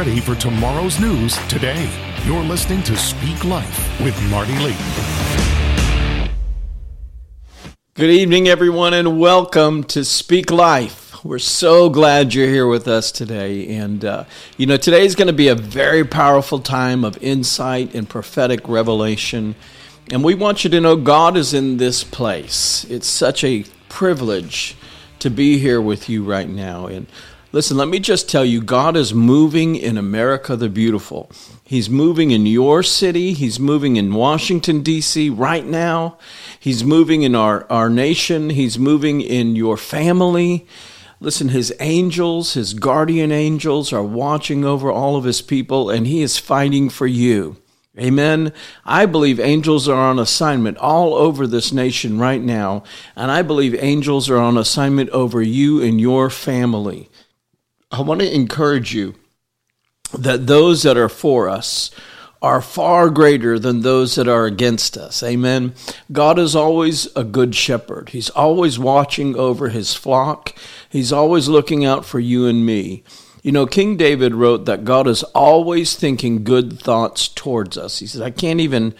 ready for tomorrow's news today. You're listening to Speak Life with Marty Lee. Good evening, everyone, and welcome to Speak Life. We're so glad you're here with us today. And, uh, you know, today is going to be a very powerful time of insight and prophetic revelation. And we want you to know God is in this place. It's such a privilege to be here with you right now. And listen, let me just tell you God is moving in America the Beautiful. He's moving in your city, He's moving in Washington, D.C. right now. He's moving in our, our nation, He's moving in your family. Listen, his angels, his guardian angels, are watching over all of his people, and he is fighting for you. Amen. I believe angels are on assignment all over this nation right now, and I believe angels are on assignment over you and your family. I want to encourage you that those that are for us are far greater than those that are against us. Amen. God is always a good shepherd. He's always watching over his flock. He's always looking out for you and me. You know, King David wrote that God is always thinking good thoughts towards us. He said, I can't even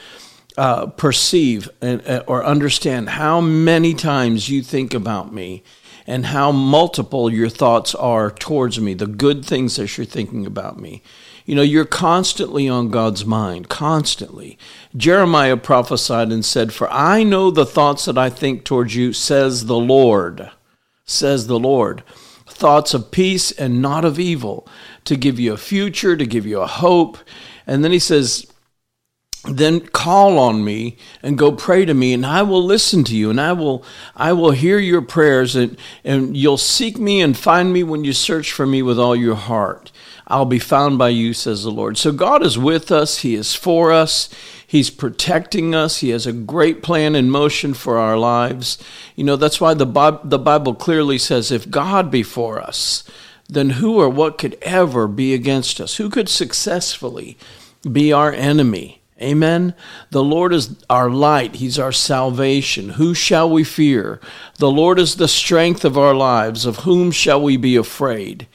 uh, perceive and, uh, or understand how many times you think about me and how multiple your thoughts are towards me, the good things that you're thinking about me. You know, you're constantly on God's mind, constantly. Jeremiah prophesied and said, For I know the thoughts that I think towards you, says the Lord, says the Lord thoughts of peace and not of evil, to give you a future, to give you a hope. And then he says, then call on me and go pray to me and I will listen to you and I will I will hear your prayers and, and you'll seek me and find me when you search for me with all your heart. I'll be found by you, says the Lord. So God is with us, He is for us. He's protecting us. He has a great plan in motion for our lives. You know, that's why the the Bible clearly says if God be for us, then who or what could ever be against us? Who could successfully be our enemy? Amen. The Lord is our light. He's our salvation. Who shall we fear? The Lord is the strength of our lives. Of whom shall we be afraid?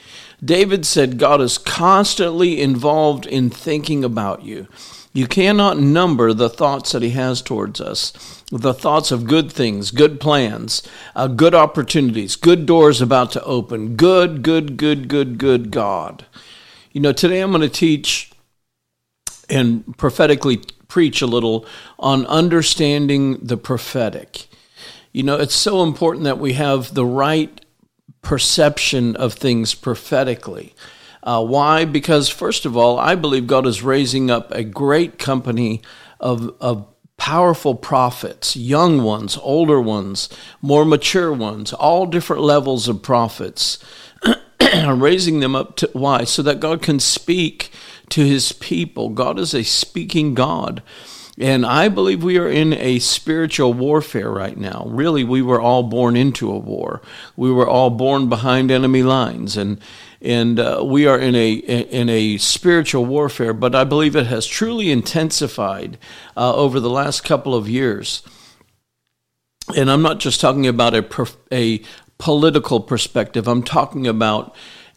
David said God is constantly involved in thinking about you. You cannot number the thoughts that He has towards us. The thoughts of good things, good plans, uh, good opportunities, good doors about to open. Good, good, good, good, good God. You know, today I'm going to teach and prophetically preach a little on understanding the prophetic. You know, it's so important that we have the right perception of things prophetically. Uh, why? Because, first of all, I believe God is raising up a great company of, of powerful prophets, young ones, older ones, more mature ones, all different levels of prophets, raising them up to why? So that God can speak to his people. God is a speaking God. And I believe we are in a spiritual warfare right now. Really, we were all born into a war. We were all born behind enemy lines, and and uh, we are in a in a spiritual warfare. But I believe it has truly intensified uh, over the last couple of years. And I'm not just talking about a a political perspective. I'm talking about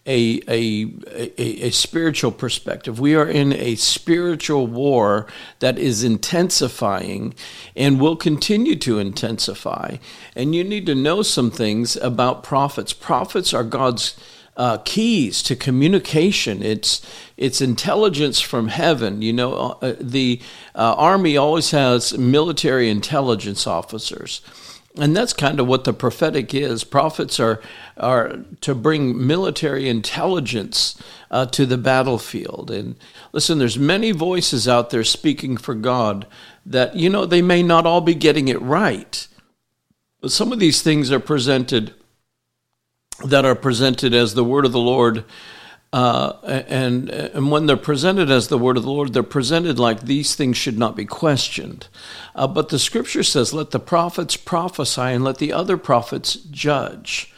a, a, a, a, spiritual perspective. We are in a spiritual war that is intensifying and will continue to intensify. And you need to know some things about prophets. Prophets are God's uh, keys to communication. It's it's intelligence from heaven. You know, uh, the uh, army always has military intelligence officers and that's kind of what the prophetic is. Prophets are are to bring military intelligence uh, to the battlefield. And listen, there's many voices out there speaking for God that you know they may not all be getting it right, but some of these things are presented that are presented as the word of the Lord uh, and and when they're presented as the word of the Lord, they're presented like these things should not be questioned. Uh, but the Scripture says, "Let the prophets prophesy, and let the other prophets judge."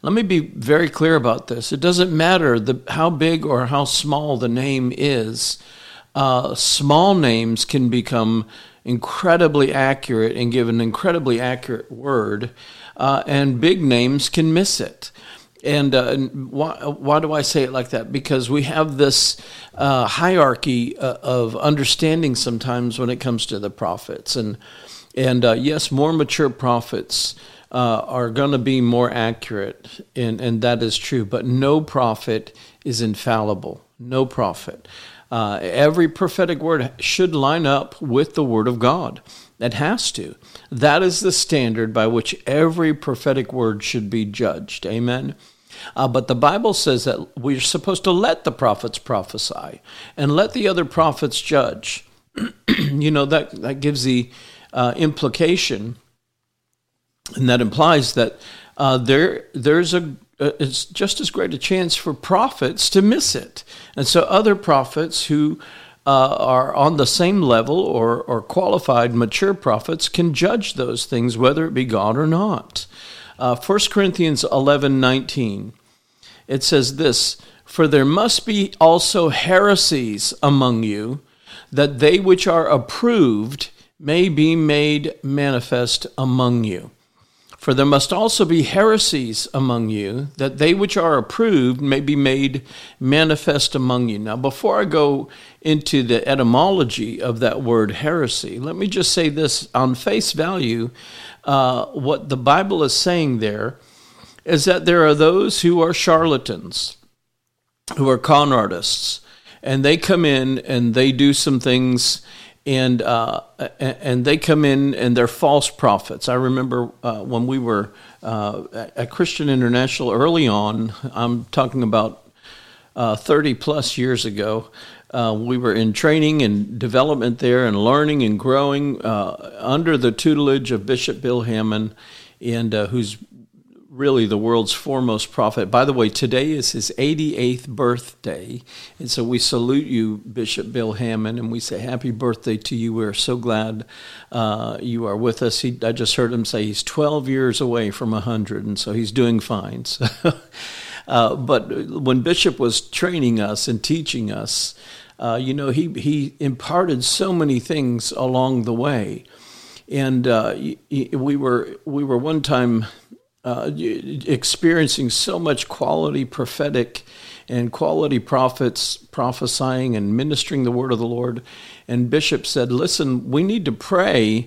Let me be very clear about this. It doesn't matter the, how big or how small the name is. Uh, small names can become incredibly accurate and give an incredibly accurate word, uh, and big names can miss it. And, uh, why, why do I say it like that? Because we have this uh, hierarchy uh, of understanding sometimes when it comes to the prophets. And, and uh, yes, more mature prophets uh, are going to be more accurate, and, and that is true. But no prophet is infallible. No prophet. Uh, every prophetic word should line up with the word of God. It has to. That is the standard by which every prophetic word should be judged. Amen. Uh, but the Bible says that we're supposed to let the prophets prophesy and let the other prophets judge. you know, that, that gives the uh, implication, and that implies that uh, there there's a uh, it's just as great a chance for prophets to miss it. And so other prophets who uh, are on the same level or, or qualified mature prophets can judge those things, whether it be God or not. Uh, 1 Corinthians 11 19, it says this For there must be also heresies among you, that they which are approved may be made manifest among you. For there must also be heresies among you, that they which are approved may be made manifest among you. Now, before I go into the etymology of that word heresy, let me just say this on face value. Uh, what the Bible is saying there is that there are those who are charlatans, who are con artists, and they come in and they do some things and uh, and they come in and they're false prophets. I remember uh, when we were uh, at Christian International early on. I'm talking about uh, 30 plus years ago. Uh, we were in training and development there, and learning and growing uh, under the tutelage of Bishop Bill Hamon, and who's really the world's foremost prophet. By the way, today is his 88th birthday. And so we salute you, Bishop Bill Hamon, and we say happy birthday to you. We're so glad uh, you are with us. He, I just heard him say he's 12 years away from 100, and so he's doing fine. So, uh, but when Bishop was training us and teaching us, uh, you know, he, he imparted so many things along the way. And uh, we were we were one time uh, experiencing so much quality prophetic and quality prophets prophesying and ministering the word of the Lord. And Bishop said, Listen, we need to pray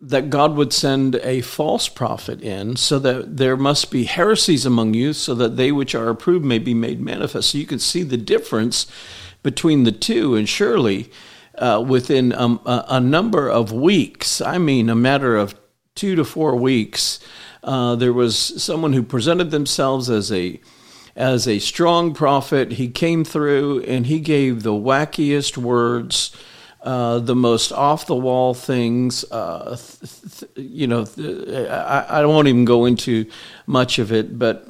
that God would send a false prophet in, so that there must be heresies among you, so that they which are approved may be made manifest. So you can see the difference between the two. And surely, uh, within um, a, a number of weeks, I mean, a matter of two to four weeks, uh, there was someone who presented themselves as a as a strong prophet. He came through and he gave the wackiest words, uh, the most off the wall things. Uh, th- th- you know, th- I, I won't even go into much of it, but.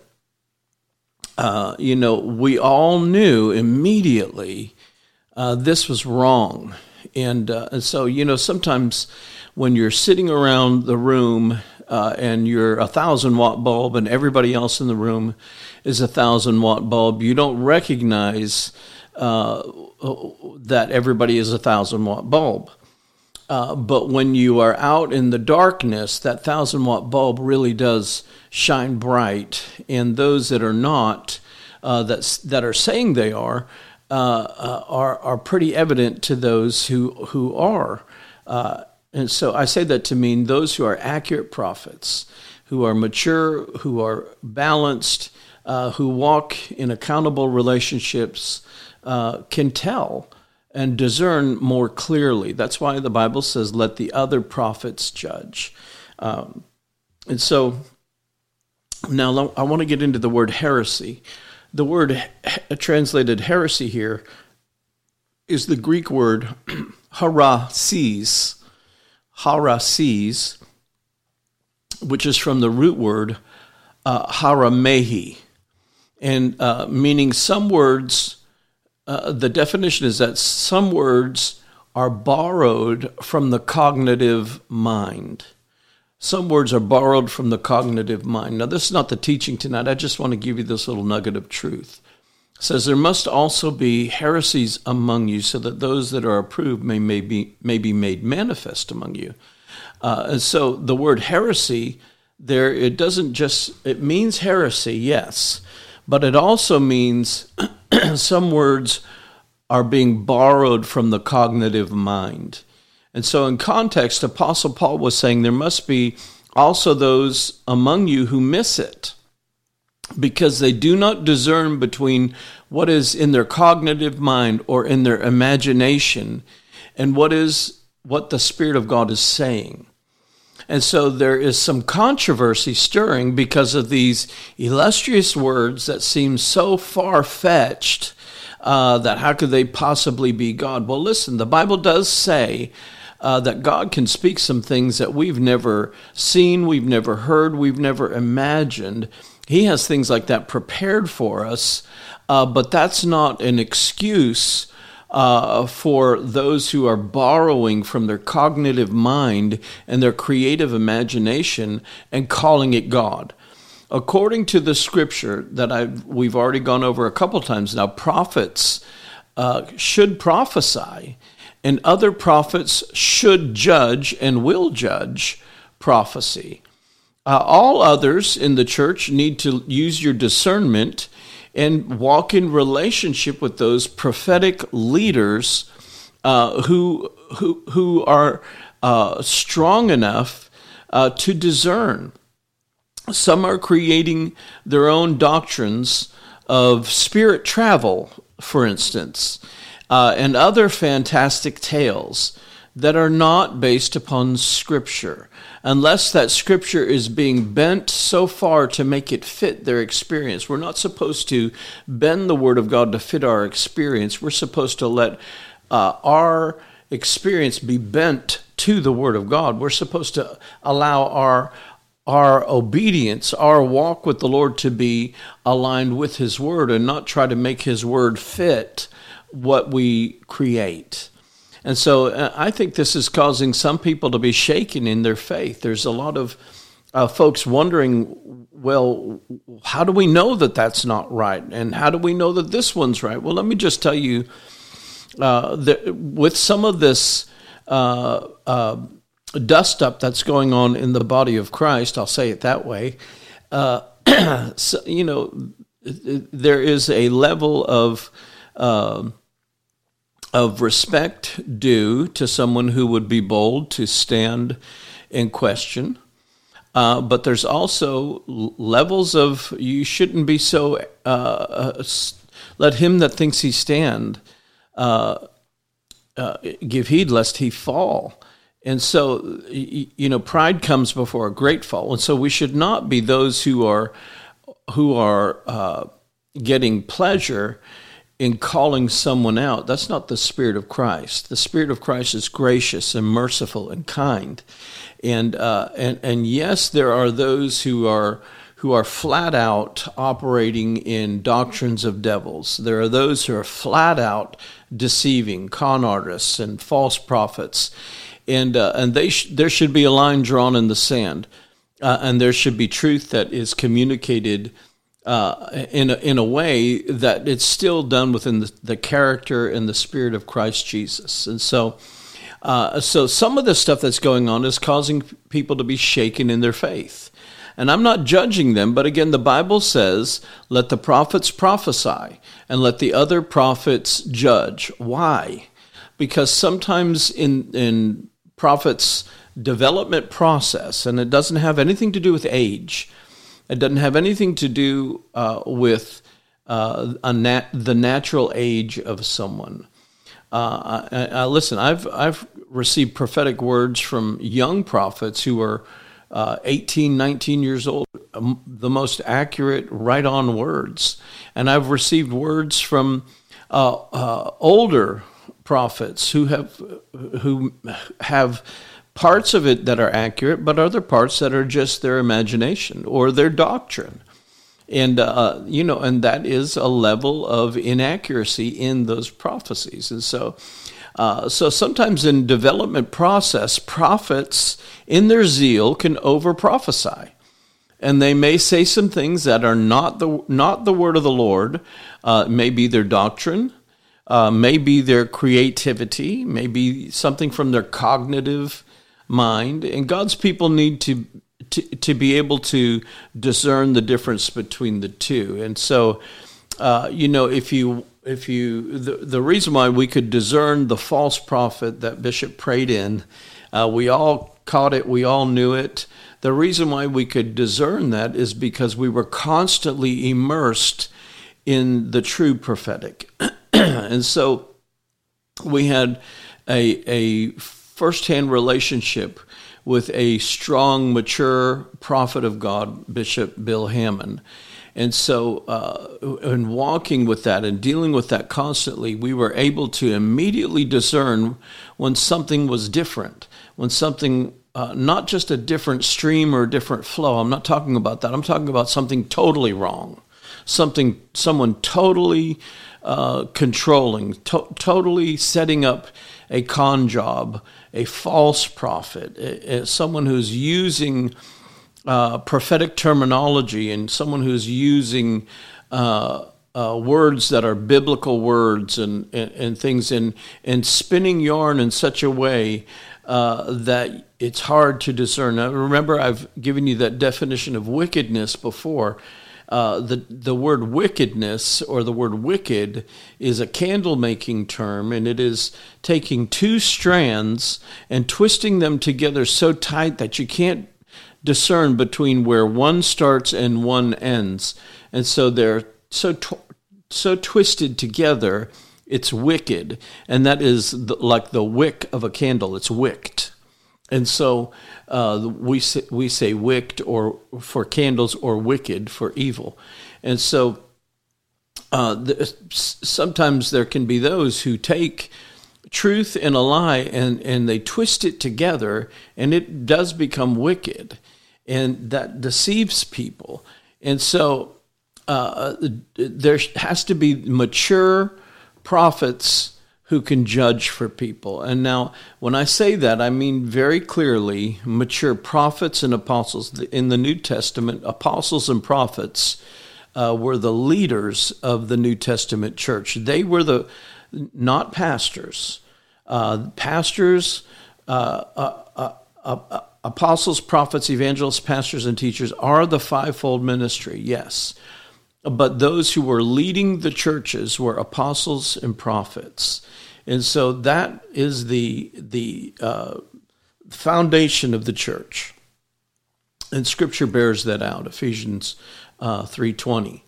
Uh, you know, we all knew immediately uh, this was wrong. And, uh, and so, you know, sometimes when you're sitting around the room uh, and you're a thousand watt bulb and everybody else in the room is a thousand watt bulb, you don't recognize uh, that everybody is a thousand watt bulb. Uh, but when you are out in the darkness, that thousand watt bulb really does shine bright, and those that are not, uh, that that are saying they are, uh, uh, are are pretty evident to those who who are. And so I say that to mean those who are accurate prophets, who are mature, who are balanced, uh, who walk in accountable relationships, uh, can tell and discern more clearly. That's why the Bible says, let the other prophets judge. Um, and so now I want to get into the word heresy. The word translated heresy here is the Greek word harasis harasis, which is from the root word uh, haramehi, and uh, meaning some words. Uh, the definition is that some words are borrowed from the cognitive mind. Some words are borrowed from the cognitive mind. Now, this is not the teaching tonight. I just want to give you this little nugget of truth says there must also be heresies among you so that those that are approved may, may, be, may be made manifest among you. Uh, and so the word heresy there it doesn't just it means heresy, yes, but it also means some words are being borrowed from the cognitive mind. And so in context apostle Paul was saying there must be also those among you who miss it because they do not discern between what is in their cognitive mind or in their imagination and what is what the spirit of God is saying. And so there is some controversy stirring because of these illustrious words that seem so far fetched uh, that how could they possibly be God? Well, listen, the Bible does say uh, that God can speak some things that we've never seen, we've never heard, we've never imagined. He has things like that prepared for us, uh, but that's not an excuse uh, for those who are borrowing from their cognitive mind and their creative imagination and calling it God. According to the scripture that i we've already gone over a couple times now, prophets uh, should prophesy, and other prophets should judge and will judge prophecy. Uh, all others in the church need to use your discernment and walk in relationship with those prophetic leaders uh, who, who, who are uh, strong enough uh, to discern. Some are creating their own doctrines of spirit travel, for instance, uh, and other fantastic tales that are not based upon Scripture unless that scripture is being bent so far to make it fit their experience. We're not supposed to bend the Word of God to fit our experience. We're supposed to let uh, our experience be bent to the Word of God. We're supposed to allow our our obedience, our walk with the Lord to be aligned with His Word and not try to make His Word fit what we create. And so uh, I think this is causing some people to be shaken in their faith. There's a lot of uh, folks wondering, well, how do we know that that's not right? And how do we know that this one's right? Well, let me just tell you uh, that with some of this uh, uh, dust up that's going on in the body of Christ, I'll say it that way, uh, so, you know, there is a level of of respect due to someone who would be bold to stand in question. Uh, but there's also levels of you shouldn't be so uh, uh, let him that thinks he stand uh, uh, give heed lest he fall. And so, you know, pride comes before a great fall, and so we should not be those who are who are uh, getting pleasure in calling someone out, that's not the Spirit of Christ. The Spirit of Christ is gracious and merciful and kind. And, uh, and, and yes, there are those who are, who are flat out operating in doctrines of devils. There are those who are flat out deceiving, con artists and false prophets. And, uh, and they sh- there should be a line drawn in the sand. Uh, and there should be truth that is communicated uh, in a, in a way that it's still done within the, the character and the spirit of Christ Jesus. And so, uh, so some of the stuff that's going on is causing people to be shaken in their faith. And I'm not judging them, but again, the Bible says, let the prophets prophesy and let the other prophets judge. Why? Because sometimes in, in prophets' development process, and it doesn't have anything to do with age, it doesn't have anything to do uh, with uh, nat- the natural age of someone. Uh, I, I, listen, I've I've received prophetic words from young prophets who are uh, 18, 19 years old, um, the most accurate, right on words. And I've received words from uh, uh, older prophets who have who have parts of it that are accurate, but other parts that are just their imagination or their doctrine. And, uh, you know, and that is a level of inaccuracy in those prophecies. And so, uh, so sometimes in development process, prophets in their zeal can over prophesy. And they may say some things that are not the, not the word of the Lord, uh, maybe their doctrine, uh, maybe their creativity, maybe something from their cognitive mind, and God's people need to to, to be able to discern the difference between the two. And so, uh, you know, if you if you the, the reason why we could discern the false prophet that Bishop prayed in, uh, we all caught it, we all knew it. The reason why we could discern that is because we were constantly immersed in the true prophetic. and so we had a, a firsthand relationship with a strong, mature prophet of God, Bishop Bill Hamon. And so, uh, in walking with that and dealing with that constantly, we were able to immediately discern when something was different, when something, uh, not just a different stream or a different flow. I'm not talking about that. I'm talking about something totally wrong, something, someone totally uh, controlling, to- totally setting up a con job, a false prophet, a, a, someone who's using uh, prophetic terminology and someone who's using uh, uh, words that are biblical words and, and, and, things and, and spinning yarn in such a way uh, that it's hard to discern. Now, remember, I've given you that definition of wickedness before. Uh, the the word wickedness or the word wicked is a candle making term, and it is taking two strands and twisting them together so tight that you can't discern between where one starts and one ends. And so they're so so twisted together, it's wicked, and that is the, like the wick of a candle. It's wicked, and so uh, we say, we say wicked or for candles or wicked for evil, and so. Uh, the, sometimes there can be those who take truth and a lie and, and they twist it together and it does become wicked and that deceives people. And so uh, there has to be mature prophets who can judge for people. And now, when I say that, I mean very clearly mature prophets and apostles. In the New Testament, apostles and prophets uh, were the leaders of the New Testament church. They were the not pastors. Uh, pastors, uh, uh, uh apostles, prophets, evangelists, pastors, and teachers are the fivefold ministry, yes. But those who were leading the churches were apostles and prophets. And so that is the, the uh, foundation of the church. And scripture bears that out, Ephesians uh, 3.20.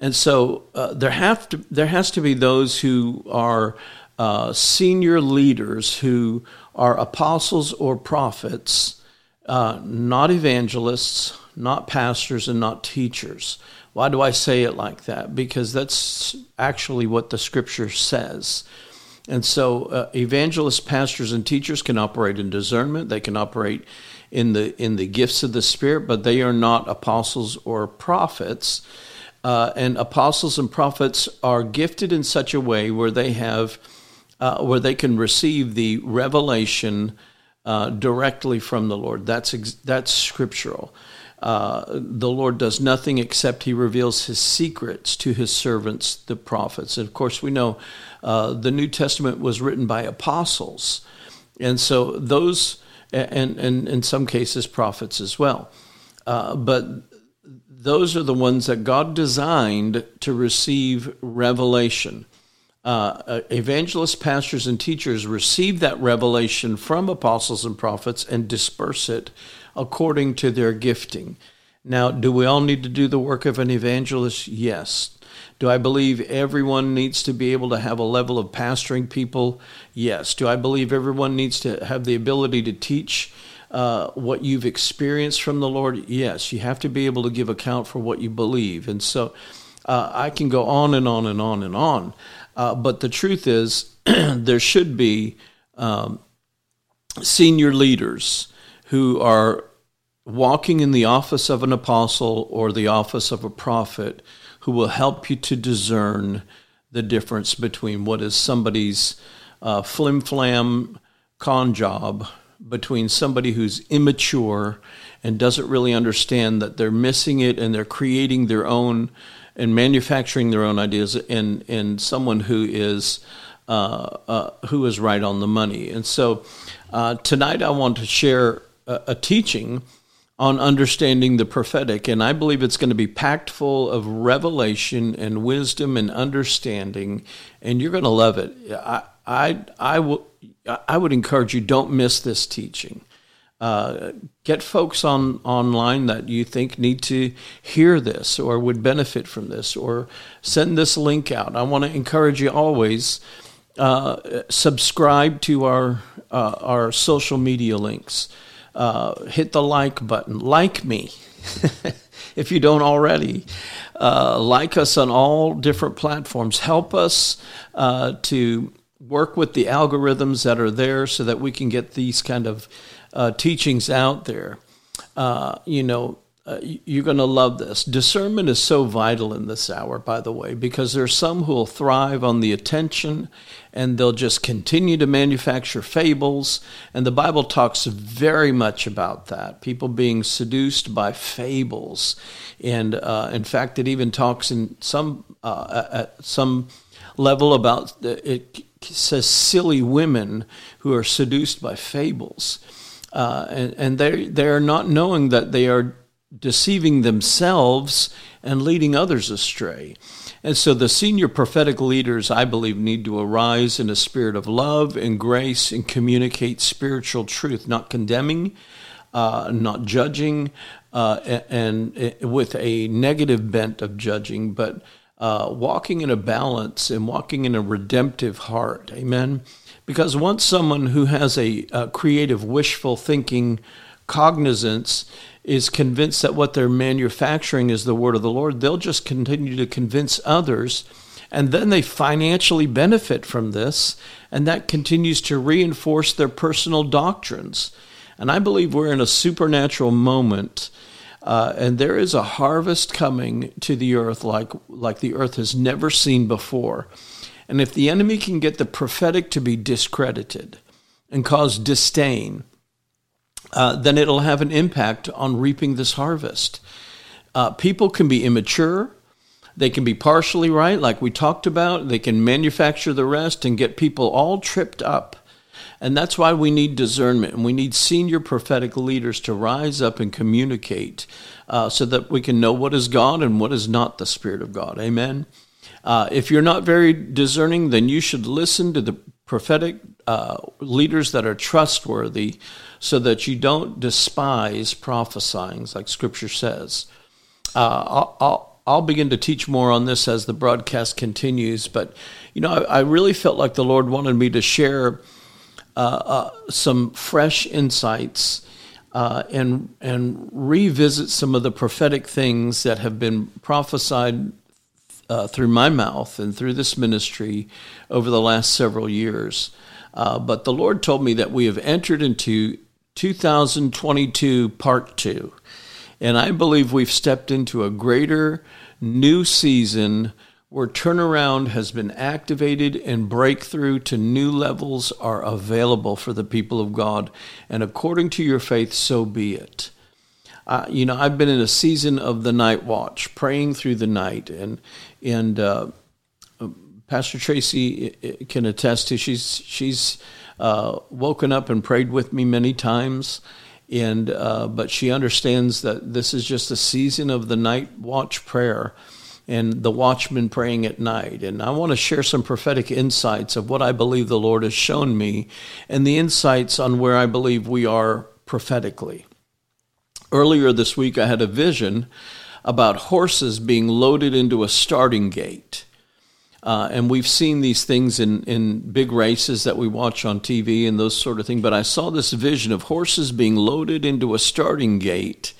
And so uh, there, have to, there has to be those who are uh, senior leaders who are apostles or prophets uh, not evangelists, not pastors, and not teachers. Why do I say it like that? Because that's actually what the scripture says. And so, uh, evangelists, pastors, and teachers can operate in discernment. They can operate in the in the gifts of the Spirit, but they are not apostles or prophets. Uh, and apostles and prophets are gifted in such a way where they have uh, where they can receive the revelation uh, directly from the Lord. That's ex- that's scriptural. Uh, the Lord does nothing except He reveals His secrets to His servants, the prophets. And of course, we know uh, the New Testament was written by apostles, and so those, and, and in some cases, prophets as well. Uh, but those are the ones that God designed to receive revelation uh, uh, evangelists, pastors, and teachers receive that revelation from apostles and prophets and disperse it according to their gifting. Now, do we all need to do the work of an evangelist? Yes. Do I believe everyone needs to be able to have a level of pastoring people? Yes. Do I believe everyone needs to have the ability to teach uh, what you've experienced from the Lord? Yes. You have to be able to give account for what you believe. And so uh, I can go on and on and on and on. Uh, but the truth is, there should be um, senior leaders who are walking in the office of an apostle or the office of a prophet who will help you to discern the difference between what is somebody's uh, flim flam con job between somebody who's immature and doesn't really understand that they're missing it and they're creating their own and manufacturing their own ideas and and someone who is uh, uh, who is right on the money. And so uh, tonight I want to share a, a, teaching on understanding the prophetic, and I believe it's going to be packed full of revelation and wisdom and understanding, and you're going to love it. I, I, I, will, I would encourage you don't miss this teaching. Uh, get folks on online that you think need to hear this or would benefit from this, or send this link out. I want to encourage you always uh, subscribe to our uh, our social media links uh, hit the like button. Like me if you don't already. Uh, like us on all different platforms. Help us uh, to work with the algorithms that are there so that we can get these kind of uh, teachings out there. Uh, you know, uh, you're going to love this. Discernment is so vital in this hour, by the way, because there's some who will thrive on the attention and they'll just continue to manufacture fables. And the Bible talks very much about that people being seduced by fables. And uh, in fact, it even talks in some, uh, at some level about it says silly women who are seduced by fables. Uh, and, and they they are not knowing that they are deceiving themselves and leading others astray. And so the senior prophetic leaders, I believe, need to arise in a spirit of love and grace and communicate spiritual truth, not condemning, uh, not judging, uh, and, and, with a negative bent of judging, but uh, walking in a balance and walking in a redemptive heart. Amen. Because once someone who has a, a creative, wishful thinking cognizance is convinced that what they're manufacturing is the word of the Lord, they'll just continue to convince others. And then they financially benefit from this, and that continues to reinforce their personal doctrines. And I believe we're in a supernatural moment, uh, and there is a harvest coming to the earth like, like the earth has never seen before. And if the enemy can get the prophetic to be discredited and cause disdain, uh, then it'll have an impact on reaping this harvest. Uh, people can be immature. They can be partially right, like we talked about. They can manufacture the rest and get people all tripped up. And that's why we need discernment and we need senior prophetic leaders to rise up and communicate uh, so that we can know what is God and what is not the Spirit of God. Amen. Uh, if you're not very discerning, then you should listen to the prophetic uh, leaders that are trustworthy so that you don't despise prophesying, like Scripture says. Uh, I'll, I'll, I'll, begin to teach more on this as the broadcast continues, but you know, I, I really felt like the Lord wanted me to share uh, uh, some fresh insights. Uh, and and revisit some of the prophetic things that have been prophesied uh, through my mouth and through this ministry over the last several years. Uh, but the Lord told me that we have entered into 2022 Part 2. And I believe we've stepped into a greater new season where turnaround has been activated and breakthrough to new levels are available for the people of God. And according to your faith, so be it. Uh, you know, I've been in a season of the night watch, praying through the night, and and uh, Pastor Tracy can attest to. She's she's uh, woken up and prayed with me many times. And uh, but she understands that this is just a season of the night watch prayer and the watchman praying at night. And I want to share some prophetic insights of what I believe the Lord has shown me and the insights on where I believe we are prophetically. Earlier this week, I had a vision about horses being loaded into a starting gate. Uh, and we've seen these things in, in big races that we watch on TV and those sort of things. But I saw this vision of horses being loaded into a starting gate.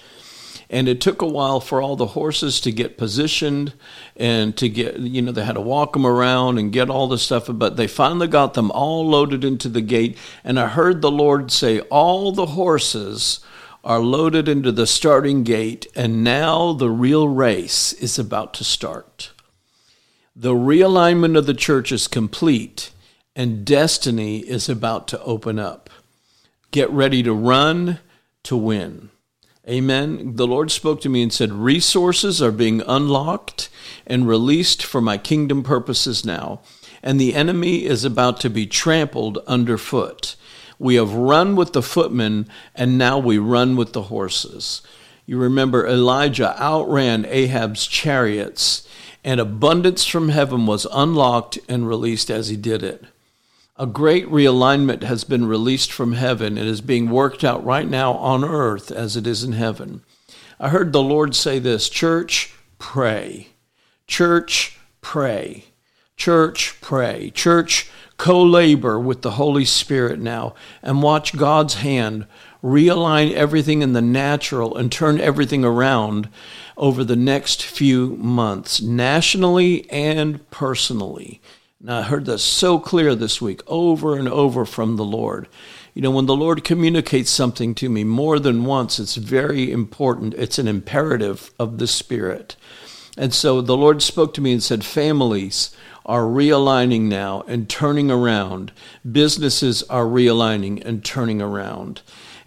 And it took a while for all the horses to get positioned and to get, you know, they had to walk them around and get all the stuff. But they finally got them all loaded into the gate. And I heard the Lord say, All the horses are loaded into the starting gate. And now the real race is about to start. The realignment of the church is complete and destiny is about to open up. Get ready to run to win. Amen. The Lord spoke to me and said, Resources are being unlocked and released for my kingdom purposes now, and the enemy is about to be trampled underfoot. We have run with the footmen, and now we run with the horses. You remember Elijah outran Ahab's chariots, and abundance from heaven was unlocked and released as he did it. A great realignment has been released from heaven and is being worked out right now on earth as it is in heaven. I heard the Lord say this Church, pray. Church, pray. Church, pray. Church, co labor with the Holy Spirit now and watch God's hand realign everything in the natural and turn everything around over the next few months, nationally and personally. And I heard that so clear this week, over and over from the Lord. You know, when the Lord communicates something to me more than once, it's very important. It's an imperative of the Spirit. And so the Lord spoke to me and said, Families are realigning now and turning around, businesses are realigning and turning around.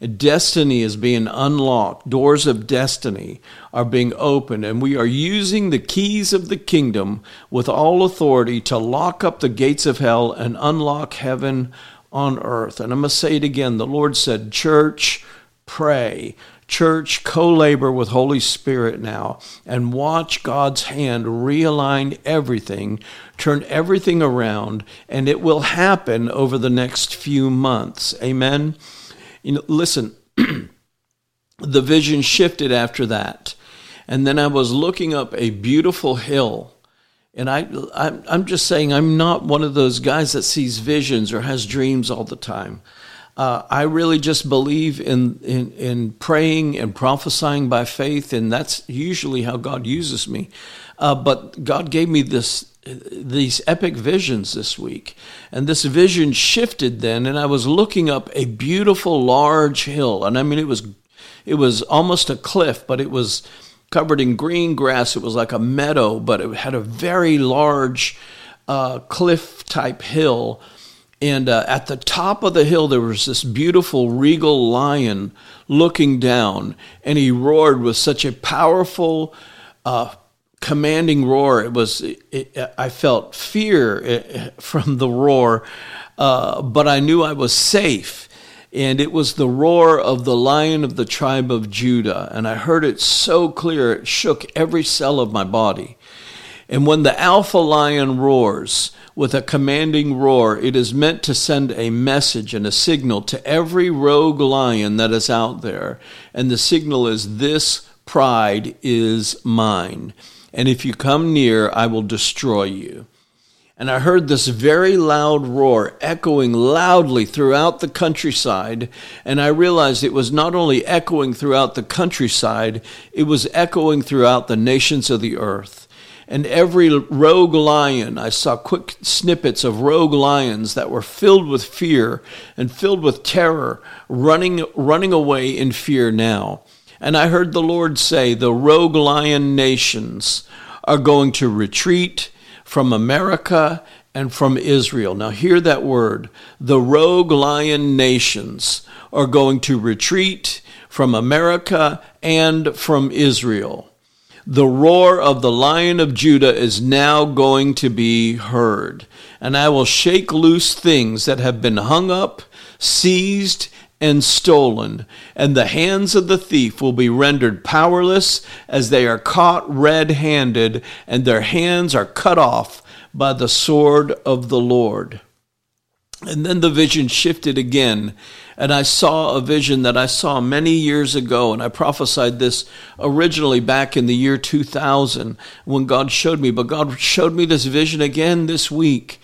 Destiny is being unlocked. Doors of destiny are being opened, and we are using the keys of the kingdom with all authority to lock up the gates of hell and unlock heaven on earth. And I'm going to say it again. The Lord said, Church, pray. Church, co labor with Holy Spirit now and watch God's hand realign everything, turn everything around, and it will happen over the next few months. Amen. You know, listen, the vision shifted after that. And then I was looking up a beautiful hill. And I, I'm just saying, I'm not one of those guys that sees visions or has dreams all the time. Uh, I really just believe in, in, in praying and prophesying by faith, and that's usually how God uses me. Uh, but God gave me this these epic visions this week. And this vision shifted then, and I was looking up a beautiful large hill. And I mean, it was, it was almost a cliff, but it was covered in green grass. It was like a meadow, but it had a very large uh, cliff type hill. And uh, at the top of the hill, there was this beautiful regal lion looking down, and he roared with such a powerful, uh, commanding roar. It was, it, I felt fear eh, from the roar, uh, but I knew I was safe. And it was the roar of the lion of the tribe of Judah. And I heard it so clear, it shook every cell of my body. And when the alpha lion roars with a commanding roar, it is meant to send a message and a signal to every rogue lion that is out there. And the signal is this pride is mine and if you come near, I will destroy you. And I heard this very loud roar echoing loudly throughout the countryside. And I realized it was not only echoing throughout the countryside, it was echoing throughout the nations of the earth. And every rogue lion, I saw quick snippets of rogue lions that were filled with fear and filled with terror, running, running away in fear now. And I heard the Lord say, The rogue lion nations are going to retreat from America and from Israel. Now, hear that word. The rogue lion nations are going to retreat from America and from Israel. The roar of the lion of Judah is now going to be heard, and I will shake loose things that have been hung up, seized, and stolen, and the hands of the thief will be rendered powerless as they are caught red handed, and their hands are cut off by the sword of the Lord. And then the vision shifted again, and I saw a vision that I saw many years ago, and I prophesied this originally back in the year 2000 when God showed me, but God showed me this vision again this week.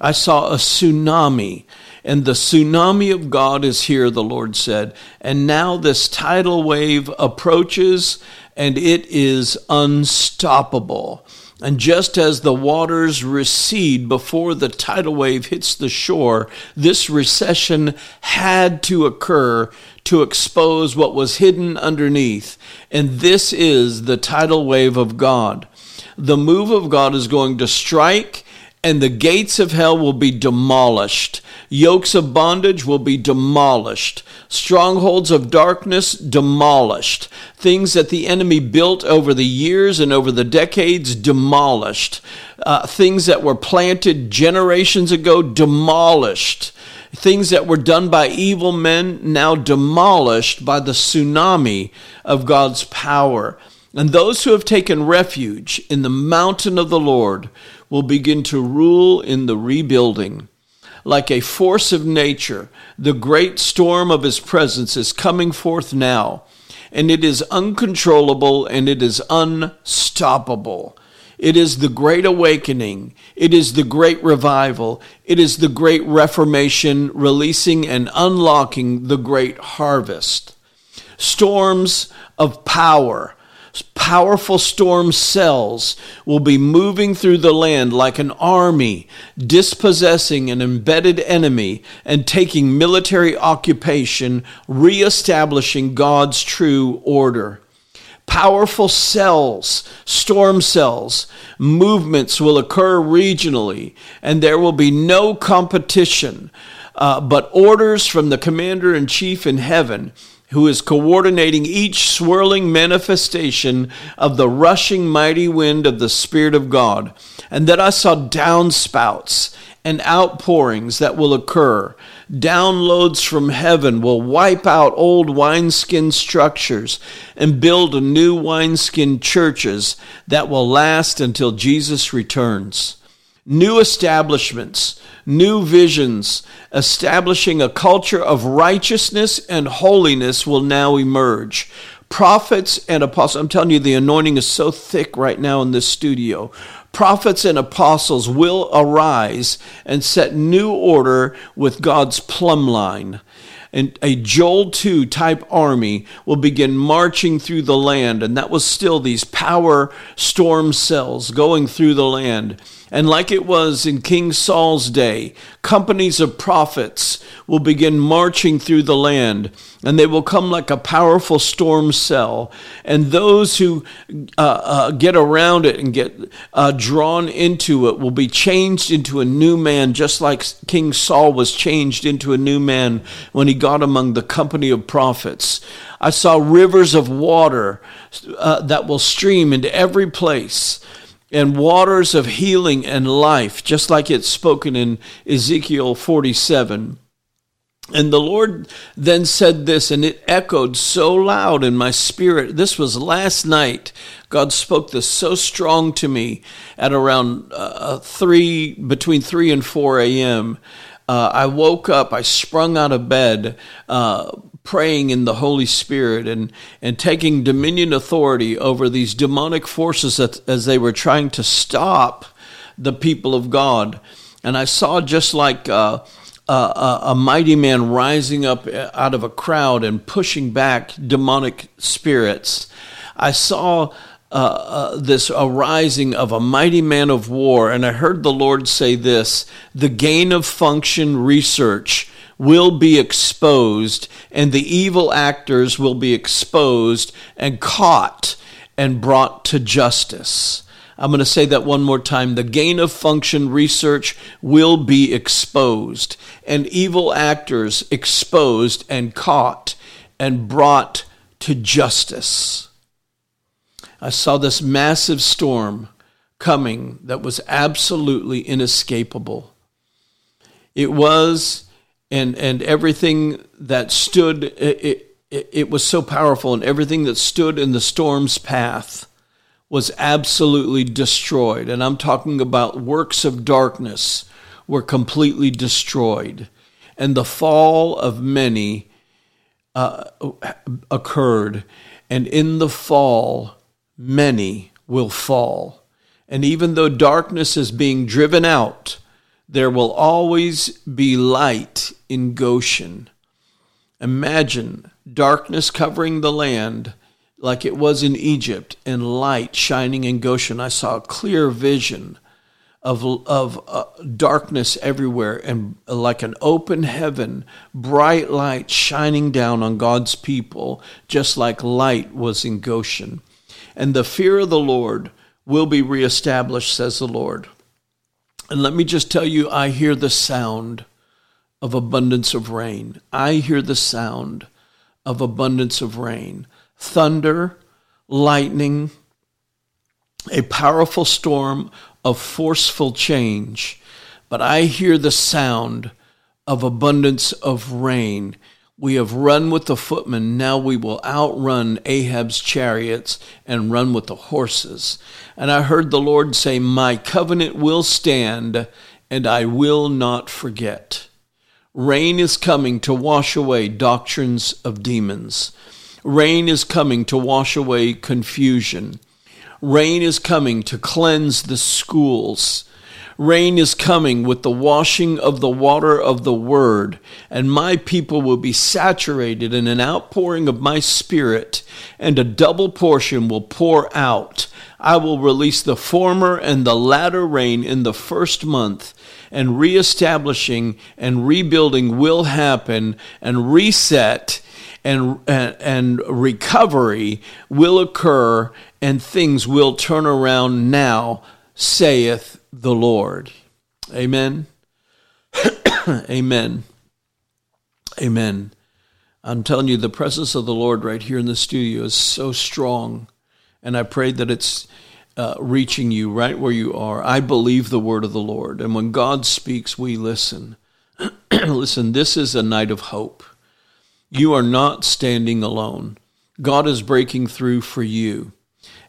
I saw a tsunami and the tsunami of God is here, the Lord said. And now this tidal wave approaches and it is unstoppable. And just as the waters recede before the tidal wave hits the shore, this recession had to occur to expose what was hidden underneath. And this is the tidal wave of God. The move of God is going to strike, and the gates of hell will be demolished. Yokes of bondage will be demolished. Strongholds of darkness demolished. Things that the enemy built over the years and over the decades demolished. Uh, things that were planted generations ago demolished. things that were done by evil men now demolished by the tsunami of God's power. And those who have taken refuge in the mountain of the Lord will begin to rule in the rebuilding. Like a force of nature, the great storm of his presence is coming forth now, and it is uncontrollable and it is unstoppable. It is the great awakening. It is the great revival. It is the great reformation, releasing and unlocking the great harvest. Storms of power, powerful storm cells will be moving through the land like an army, dispossessing an embedded enemy and taking military occupation, reestablishing God's true order powerful cells, storm cells, movements will occur regionally, and there will be no competition, uh, but orders from the commander in chief in heaven. Who is coordinating each swirling manifestation of the rushing mighty wind of the Spirit of God, and that I saw downspouts and outpourings that will occur. Downloads from heaven will wipe out old wineskin structures and build new wineskin churches that will last until Jesus returns. New establishments, new visions, establishing a culture of righteousness and holiness will now emerge prophets and apostles. I'm telling you, the anointing is so thick right now in this studio prophets and apostles will arise and set new order with God's plumb line. And a Joel 2 type army will begin marching through the land. And that was still these power storm cells going through the land. And like it was in King Saul's day, companies of prophets will begin marching through the land, and they will come like a powerful storm cell. And those who uh, uh, get around it and get uh, drawn into it will be changed into a new man, just like King Saul was changed into a new man when he got among the company of prophets. I saw rivers of water uh, that will stream into every place and waters of healing and life, just like it's spoken in Ezekiel 47. And the Lord then said this, and it echoed so loud in my spirit. This was last night. God spoke this so strong to me at around uh, three, between three and four a.m. Uh, I woke up. I sprung out of bed, uh, praying in the Holy Spirit and, and taking dominion authority over these demonic forces that, as they were trying to stop the people of God. And I saw just like uh, a, a mighty man rising up out of a crowd and pushing back demonic spirits. I saw uh, uh, this arising of a mighty man of war, and I heard the Lord say this the gain of function research will be exposed, and the evil actors will be exposed and caught and brought to justice. I'm going to say that one more time. The gain of function research will be exposed, and evil actors exposed and caught and brought to justice. I saw this massive storm coming that was absolutely inescapable. It was and and everything that stood it, it, it was so powerful and everything that stood in the storm's path was absolutely destroyed. And i'm talking about works of darkness were completely destroyed. And the fall of many uh, occurred. And in the fall many will fall. And even though darkness is being driven out there will always be light in Goshen. Imagine darkness covering the land like it was in Egypt and light shining in Goshen. I saw a clear vision of, of uh, darkness everywhere and like an open heaven, bright light shining down on God's people, just like light was in Goshen. And the fear of the Lord will be reestablished, says the Lord. And let me just tell you, I hear the sound of abundance of rain. I hear the sound of abundance of rain. Thunder, lightning, a powerful storm of forceful change. But I hear the sound of abundance of rain. We have run with the footmen, now we will outrun Ahab's chariots and run with the horses. And I heard the Lord say, My covenant will stand, and I will not forget. Rain is coming to wash away doctrines of demons. Rain is coming to wash away confusion. Rain is coming to cleanse the schools. Rain is coming with the washing of the water of the word, and my people will be saturated in an outpouring of my spirit, and a double portion will pour out. I will release the former and the latter rain in the first month, and reestablishing and rebuilding will happen, and reset and, and, and recovery will occur, and things will turn around now, saith the Lord. Amen. Amen. Amen. I'm telling you, the presence of the Lord right here in the studio is so strong. And I pray that it's uh, reaching you right where you are. I believe the word of the Lord. And when God speaks, we listen. listen, this is a night of hope. You are not standing alone. God is breaking through for you.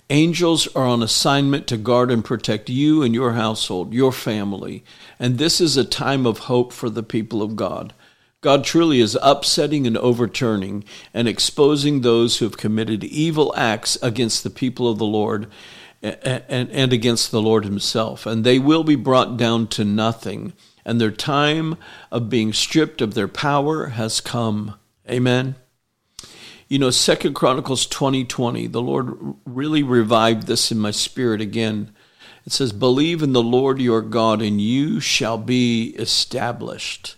Angels are on assignment to guard and protect you and your household, your family. And this is a time of hope for the people of God. God truly is upsetting and overturning and exposing those who have committed evil acts against the people of the Lord and, and, against the Lord Himself. And they will be brought down to nothing. And their time of being stripped of their power has come. Amen. You know, Second Chronicles 2020, the Lord really revived this in my spirit again. It says, Believe in the Lord your God, and you shall be established.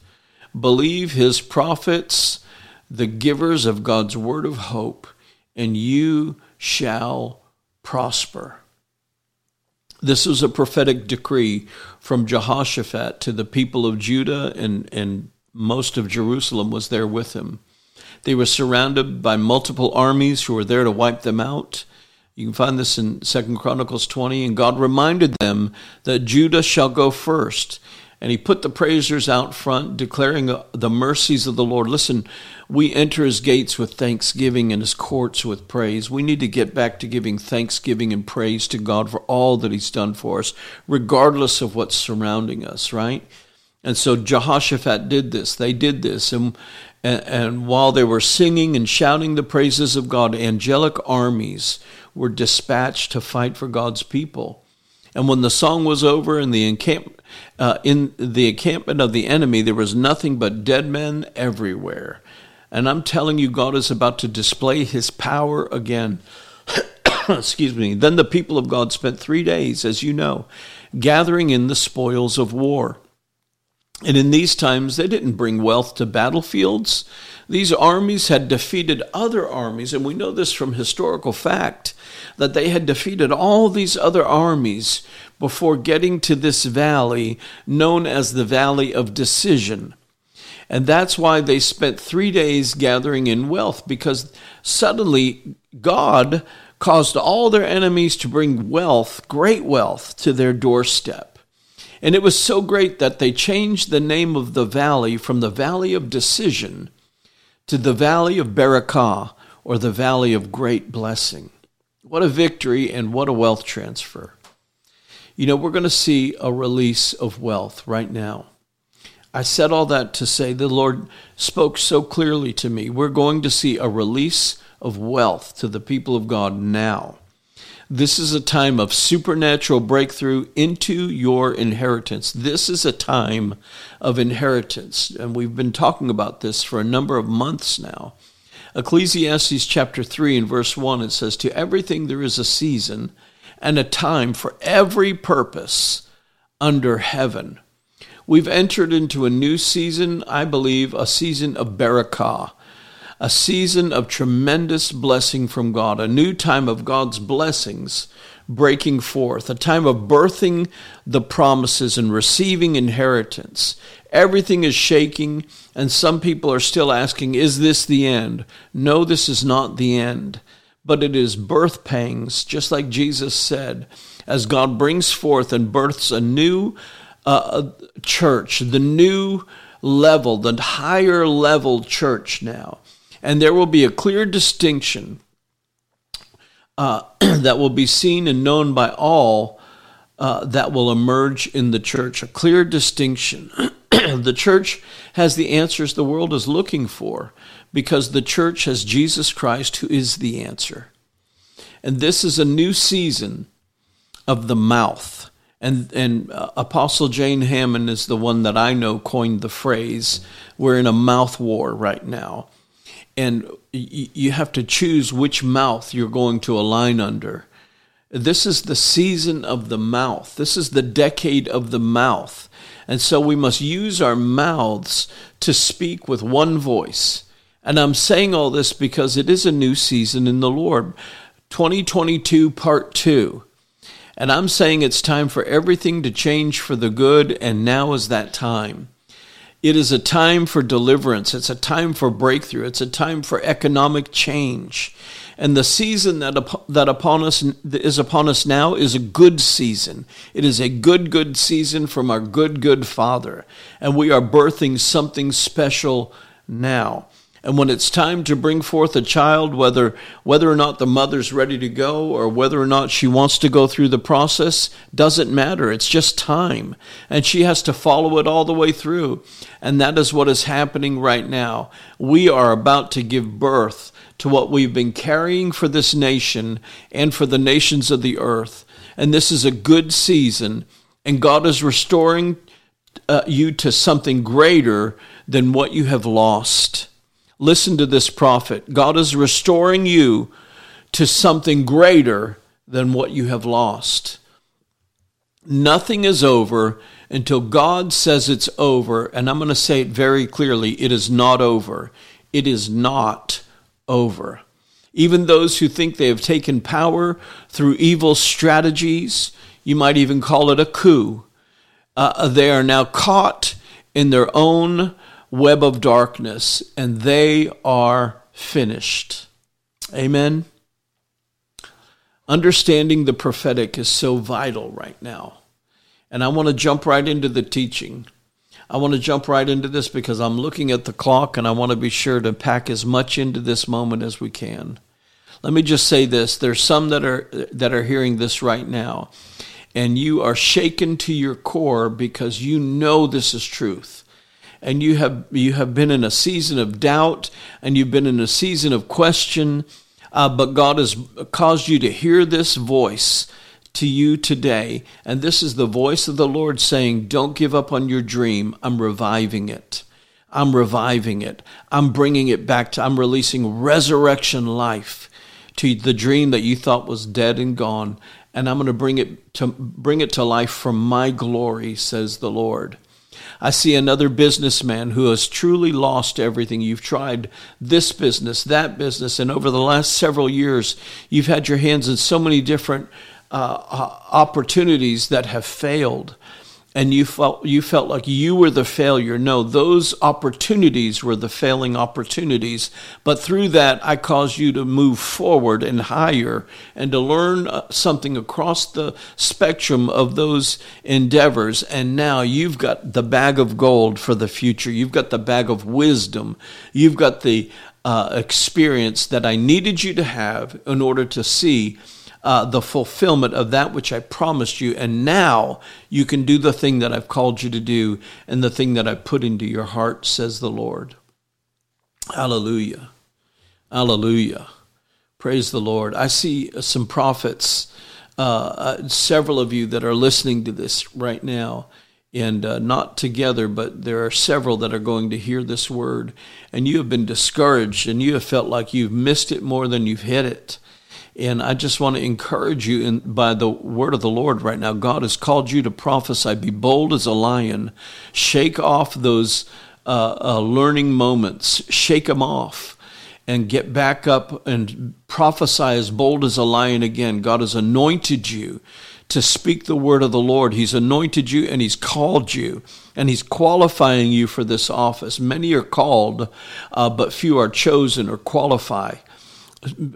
Believe his prophets, the givers of God's word of hope, and you shall prosper. This was a prophetic decree from Jehoshaphat to the people of Judah, and, and most of Jerusalem was there with him. They were surrounded by multiple armies who were there to wipe them out. You can find this in Second Chronicles 20. And God reminded them that Judah shall go first. And he put the praisers out front, declaring uh, the mercies of the Lord. Listen, we enter his gates with thanksgiving and his courts with praise. We need to get back to giving thanksgiving and praise to God for all that he's done for us, regardless of what's surrounding us, right? And so Jehoshaphat did this. They did this. And, and, and, while they were singing and shouting the praises of God, angelic armies were dispatched to fight for God's people. And when the song was over and the encamp, uh, in the encampment of the enemy, there was nothing but dead men everywhere. And I'm telling you, God is about to display his power again. Excuse me. Then the people of God spent three days, as you know, gathering in the spoils of war. And in these times, they didn't bring wealth to battlefields. These armies had defeated other armies, and we know this from historical fact that they had defeated all these other armies before getting to this valley known as the Valley of Decision. And that's why they spent three days gathering in wealth, because suddenly God caused all their enemies to bring wealth, great wealth, to their doorstep. And it was so great that they changed the name of the valley from the Valley of Decision to the Valley of Barakah, or the Valley of Great Blessing. What a victory and what a wealth transfer. You know, we're going to see a release of wealth right now. I said all that to say the Lord spoke so clearly to me. We're going to see a release of wealth to the people of God now. This is a time of supernatural breakthrough into your inheritance. This is a time of inheritance. And we've been talking about this for a number of months now. Ecclesiastes chapter 3 and verse 1, it says, To everything there is a season and a time for every purpose under heaven. We've entered into a new season, I believe, a season of barakah a season of tremendous blessing from God, a new time of God's blessings breaking forth, a time of birthing the promises and receiving inheritance. Everything is shaking, and some people are still asking, Is this the end? No, this is not the end, but it is birth pangs, just like Jesus said, as God brings forth and births a new uh, church, the new level, the higher level church now. And there will be a clear distinction uh, that will be seen and known by all uh, that will emerge in the church. A clear distinction. the church has the answers the world is looking for because the church has Jesus Christ, who is the answer. And this is a new season of the mouth. And, and uh, Apostle Jane Hamon is the one that I know coined the phrase, we're in a mouth war right now. And you have to choose which mouth you're going to align under. This is the season of the mouth. This is the decade of the mouth. And so we must use our mouths to speak with one voice. And I'm saying all this because it is a new season in the Lord. 2022 Part 2. And I'm saying it's time for everything to change for the good, and now is that time. It is a time for deliverance. It's a time for breakthrough. It's a time for economic change. And the season that, that upon us is upon us now is a good season. It is a good, good season from our good, good Father. And we are birthing something special now. And when it's time to bring forth a child, whether, whether or not the mother's ready to go or whether or not she wants to go through the process, doesn't matter. It's just time. And she has to follow it all the way through. And that is what is happening right now. We are about to give birth to what we've been carrying for this nation and for the nations of the earth. And this is a good season. And God is restoring uh, you to something greater than what you have lost. Listen to this prophet. God is restoring you to something greater than what you have lost. Nothing is over until God says it's over. And I'm going to say it very clearly it is not over. It is not over. Even those who think they have taken power through evil strategies, you might even call it a coup, uh, they are now caught in their own web of darkness, and they are finished. Amen. Understanding the prophetic is so vital right now. And I want to jump right into the teaching. I want to jump right into this because I'm looking at the clock and I want to be sure to pack as much into this moment as we can. Let me just say this there's some that are that are hearing this right now and you are shaken to your core because you know this is truth and you have you have been in a season of doubt and you've been in a season of question uh, but god has caused you to hear this voice to you today. And this is the voice of the lord saying don't give up on your dream. I'm reviving it. I'm reviving it. I'm bringing it back to i'm releasing resurrection life to the dream that you thought was dead and gone. And i'm going to bring it to bring it to life for my glory says the lord I see another businessman who has truly lost everything. You've tried this business, that business, and over the last several years, you've had your hands in so many different uh, opportunities that have failed and you felt you felt like you were the failure. No, those opportunities were the failing opportunities. But through that, I caused you to move forward and higher and to learn uh, something across the spectrum of those endeavors. And now you've got the bag of gold for the future. You've got the bag of wisdom. You've got the uh, experience that I needed you to have in order to see uh, the fulfillment of that which I promised you. And now you can do the thing that I've called you to do and the thing that I put into your heart, says the Lord. Hallelujah. Hallelujah. Praise the Lord. I see some prophets, uh, uh, several of you that are listening to this right now and uh, not together, but there are several that are going to hear this word, and you have been discouraged and you have felt like you've missed it more than you've hit it. And I just want to encourage you in, by the word of the Lord right now. God has called you to prophesy. Be bold as a lion. Shake off those uh, uh, learning moments. Shake them off and get back up and prophesy as bold as a lion again. God has anointed you to speak the word of the Lord. He's anointed you and He's called you and He's qualifying you for this office. Many are called, uh, but few are chosen or qualified.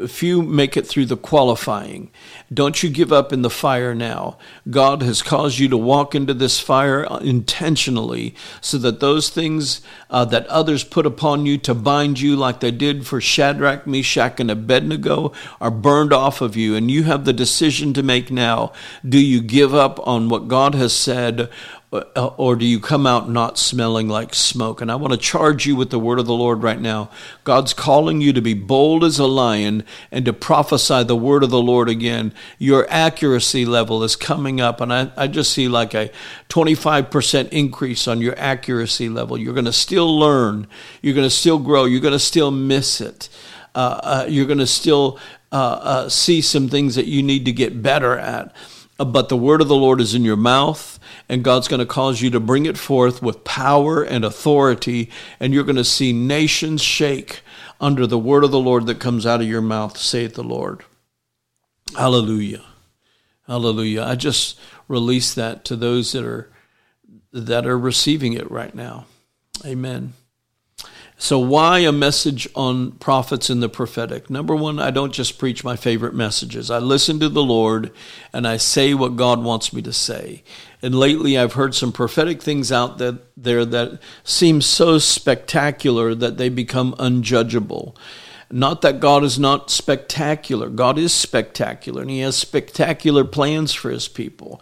Few make it through the qualifying. Don't you give up in the fire now. God has caused you to walk into this fire intentionally so that those things uh, that others put upon you to bind you, like they did for Shadrach, Meshach, and Abednego, are burned off of you. And you have the decision to make now. Do you give up on what God has said, or do you come out not smelling like smoke? And I want to charge you with the word of the Lord right now. God's calling you to be bold as a lion and to prophesy the word of the Lord again. Your accuracy level is coming up, and I, I just see like a 25% increase on your accuracy level. You're going to still learn, you're going to still grow, you're going to still miss it. Uh, uh, you're going to still uh, uh, see some things that you need to get better at. Uh, but the word of the Lord is in your mouth and God's going to cause you to bring it forth with power and authority, and you're going to see nations shake under the word of the Lord that comes out of your mouth, saith the Lord. Hallelujah. Hallelujah. I just release that to those that are that are receiving it right now. Amen. So, why a message on prophets and the prophetic? Number one, I don't just preach my favorite messages. I listen to the Lord and I say what God wants me to say. And lately, I've heard some prophetic things out there that seem so spectacular that they become unjudgeable. Not that God is not spectacular, God is spectacular, and He has spectacular plans for His people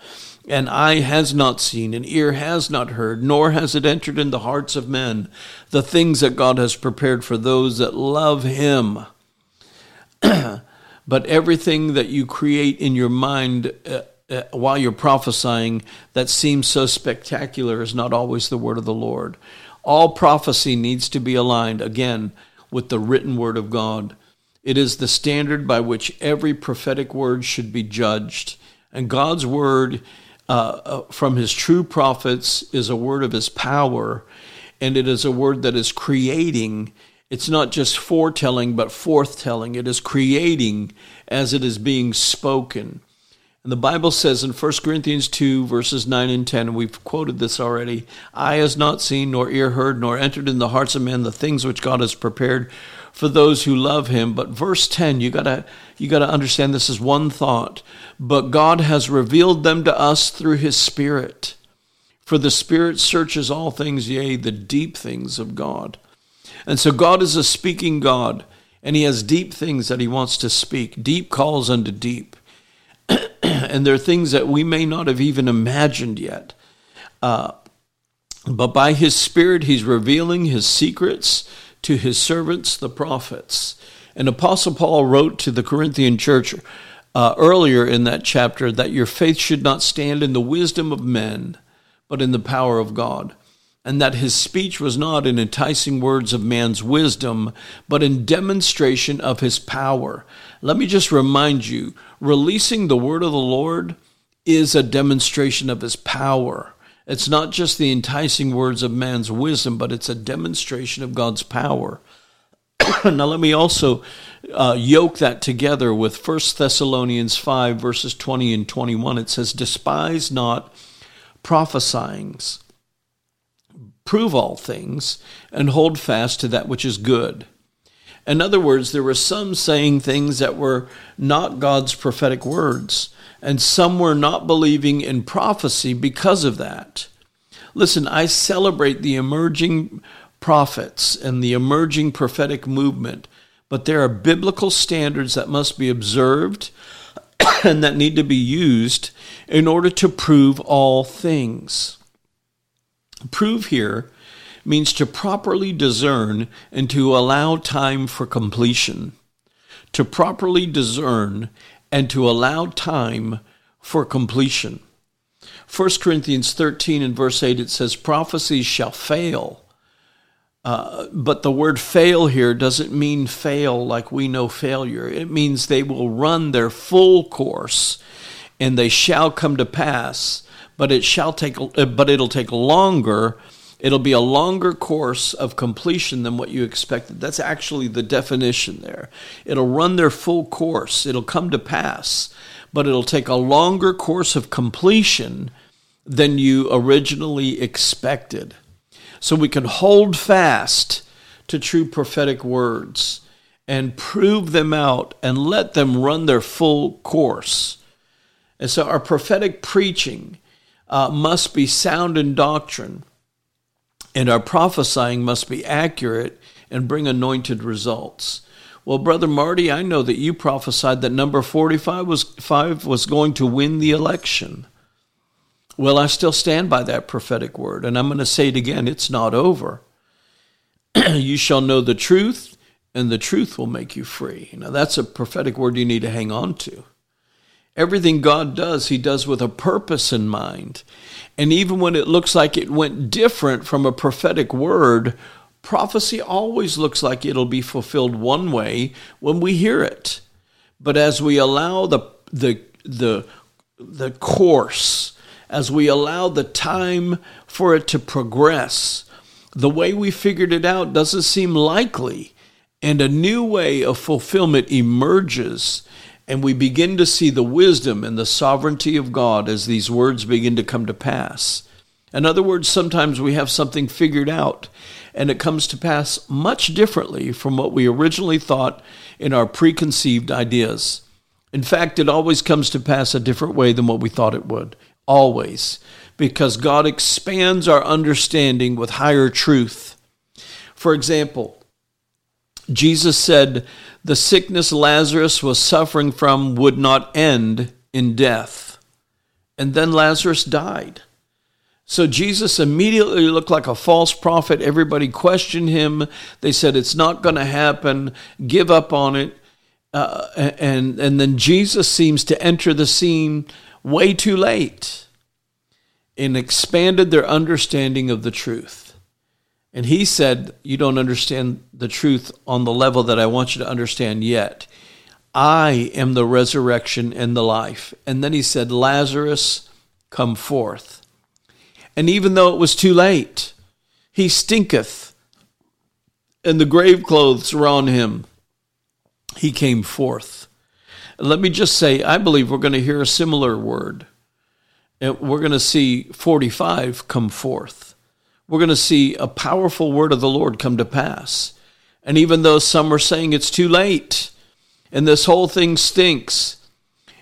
and eye has not seen, and ear has not heard, nor has it entered in the hearts of men, the things that God has prepared for those that love Him. but everything that you create in your mind uh, uh, while you're prophesying that seems so spectacular is not always the word of the Lord. All prophecy needs to be aligned, again, with the written word of God. It is the standard by which every prophetic word should be judged. And God's word uh, uh, from his true prophets is a word of his power, and it is a word that is creating. It's not just foretelling, but forthtelling. It is creating as it is being spoken. And the Bible says in 1 Corinthians 2, verses 9 and 10, and we've quoted this already Eye has not seen, nor ear heard, nor entered in the hearts of men the things which God has prepared for those who love him. But verse 10, you gotta you gotta understand this is one thought. But God has revealed them to us through his Spirit. For the Spirit searches all things, yea, the deep things of God. And so God is a speaking God, and he has deep things that he wants to speak. Deep calls unto deep. and there are things that we may not have even imagined yet. Uh, but by his Spirit, he's revealing his secrets to his servants, the prophets. And Apostle Paul wrote to the Corinthian church uh, earlier in that chapter that your faith should not stand in the wisdom of men, but in the power of God. And that his speech was not in enticing words of man's wisdom, but in demonstration of his power. Let me just remind you releasing the word of the Lord is a demonstration of his power. It's not just the enticing words of man's wisdom, but it's a demonstration of God's power. now, let me also uh, yoke that together with 1 Thessalonians 5, verses 20 and 21. It says, Despise not prophesyings, prove all things, and hold fast to that which is good. In other words, there were some saying things that were not God's prophetic words and some were not believing in prophecy because of that. Listen, I celebrate the emerging prophets and the emerging prophetic movement, but there are biblical standards that must be observed and that need to be used in order to prove all things. Prove here means to properly discern and to allow time for completion. To properly discern and to allow time for completion. 1 Corinthians 13 and verse 8, it says, Prophecies shall fail. Uh, but the word fail here doesn't mean fail like we know failure. It means they will run their full course and they shall come to pass, but it shall take, uh, but it'll take longer It'll be a longer course of completion than what you expected. That's actually the definition there. It'll run their full course, it'll come to pass, but it'll take a longer course of completion than you originally expected. So we can hold fast to true prophetic words and prove them out and let them run their full course. And so our prophetic preaching uh, must be sound in doctrine, and our prophesying must be accurate and bring anointed results. Well, Brother Marty, I know that you prophesied that number 45 was, five was going to win the election. Well, I still stand by that prophetic word, and I'm going to say it again it's not over. you shall know the truth, and the truth will make you free. Now, that's a prophetic word you need to hang on to. Everything God does, He does with a purpose in mind. And even when it looks like it went different from a prophetic word, prophecy always looks like it'll be fulfilled one way when we hear it. But as we allow the, the, the, the course, as we allow the time for it to progress, the way we figured it out doesn't seem likely, and a new way of fulfillment emerges, and we begin to see the wisdom and the sovereignty of God as these words begin to come to pass. In other words, sometimes we have something figured out, and it comes to pass much differently from what we originally thought in our preconceived ideas. In fact, it always comes to pass a different way than what we thought it would always, because God expands our understanding with higher truth. For example, Jesus said the sickness Lazarus was suffering from would not end in death. And then Lazarus died. So Jesus immediately looked like a false prophet. Everybody questioned him. They said, It's not going to happen. Give up on it. Uh, and, and then Jesus seems to enter the scene way too late and expanded their understanding of the truth. And he said, You don't understand the truth on the level that I want you to understand yet. I am the resurrection and the life. And then he said, Lazarus, come forth. And even though it was too late, he stinketh, and the grave clothes are on him. He came forth. Let me just say, I believe we're going to hear a similar word. And we're going to see 45 come forth. We're going to see a powerful word of the Lord come to pass. And even though some are saying it's too late and this whole thing stinks,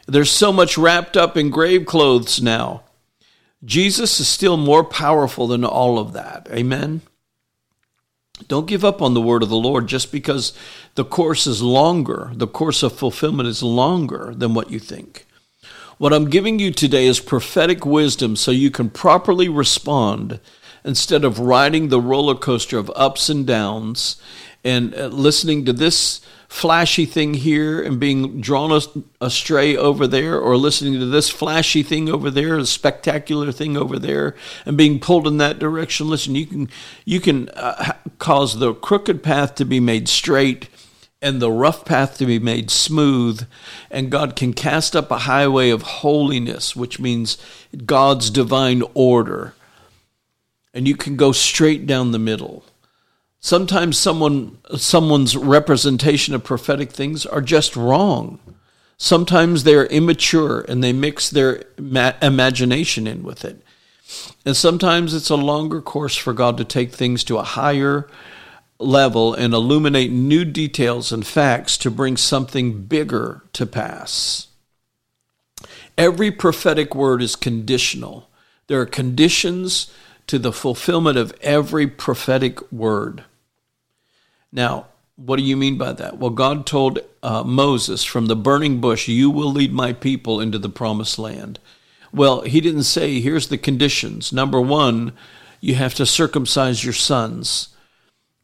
there's so much wrapped up in grave clothes now. Jesus is still more powerful than all of that. Amen. Don't give up on the word of the Lord just because the course is longer. The course of fulfillment is longer than what you think. What I'm giving you today is prophetic wisdom so you can properly respond instead of riding the roller coaster of ups and downs and uh, listening to this flashy thing here and being drawn astray over there, or listening to this flashy thing over there, a spectacular thing over there, and being pulled in that direction. Listen, you can you can uh, cause the crooked path to be made straight and the rough path to be made smooth, and God can cast up a highway of holiness, which means God's divine order. And you can go straight down the middle. Sometimes someone someone's representation of prophetic things are just wrong. Sometimes they're immature and they mix their imagination in with it. And sometimes it's a longer course for God to take things to a higher level and illuminate new details and facts to bring something bigger to pass. Every prophetic word is conditional. There are conditions to the fulfillment of every prophetic word. Now, what do you mean by that? Well, God told uh, Moses from the burning bush, You will lead my people into the promised land. Well, he didn't say, Here's the conditions. Number one, you have to circumcise your sons.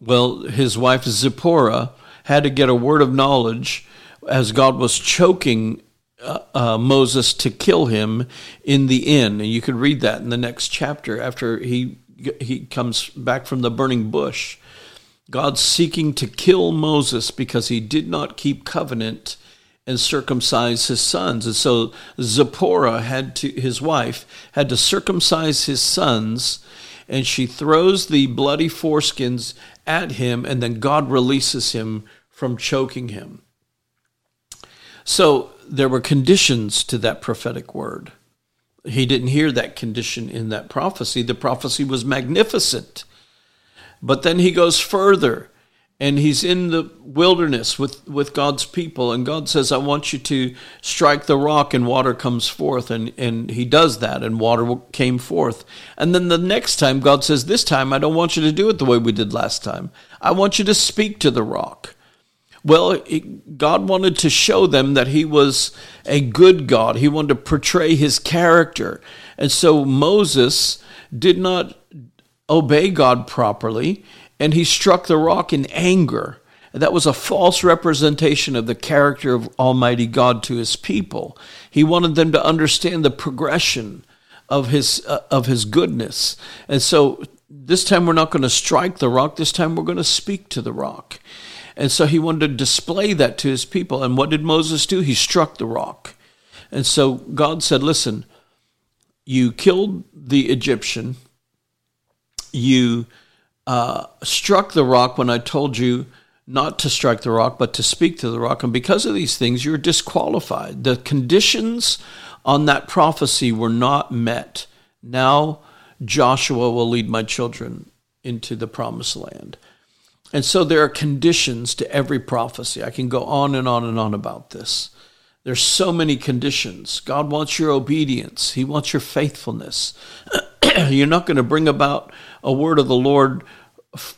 Well, his wife Zipporah had to get a word of knowledge as God was choking uh, uh, Moses to kill him in the inn. And you could read that in the next chapter after he he comes back from the burning bush. God's seeking to kill Moses because he did not keep covenant and circumcise his sons. And so Zipporah had to his wife had to circumcise his sons and she throws the bloody foreskins at him, and then God releases him from choking him. So there were conditions to that prophetic word. He didn't hear that condition in that prophecy. The prophecy was magnificent. But then he goes further and he's in the wilderness with, with God's people, and God says, I want you to strike the rock, and water comes forth. And, and he does that, and water came forth. And then the next time, God says, This time, I don't want you to do it the way we did last time. I want you to speak to the rock. Well, God wanted to show them that He was a good God. He wanted to portray His character. And so Moses did not obey God properly and he struck the rock in anger. That was a false representation of the character of Almighty God to his people. He wanted them to understand the progression of his uh, of his goodness. And so this time we're not going to strike the rock, this time we're going to speak to the rock. And so he wanted to display that to his people. And what did Moses do? He struck the rock. And so God said, "Listen, you killed the Egyptian. You uh, struck the rock when I told you not to strike the rock, but to speak to the rock. And because of these things, you're disqualified. The conditions on that prophecy were not met. Now Joshua will lead my children into the promised land. And so there are conditions to every prophecy. I can go on and on and on about this. There's so many conditions. God wants your obedience. He wants your faithfulness. You're not going to bring about a word of the Lord,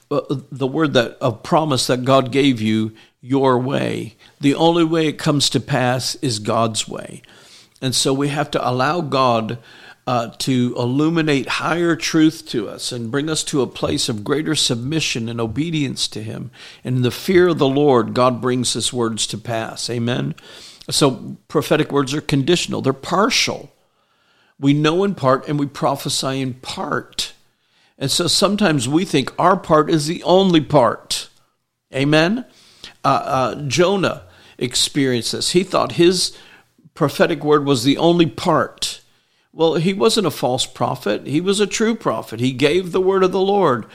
uh, the word that of promise that God gave you your way. The only way it comes to pass is God's way. And so we have to allow God uh, to illuminate higher truth to us and bring us to a place of greater submission and obedience to Him. And in the fear of the Lord, God brings His words to pass. Amen. So prophetic words are conditional, they're partial. We know in part and we prophesy in part. And so sometimes we think our part is the only part. Amen? Uh, uh, Jonah experienced this. He thought his prophetic word was the only part. Well, he wasn't a false prophet, he was a true prophet. He gave the word of the Lord.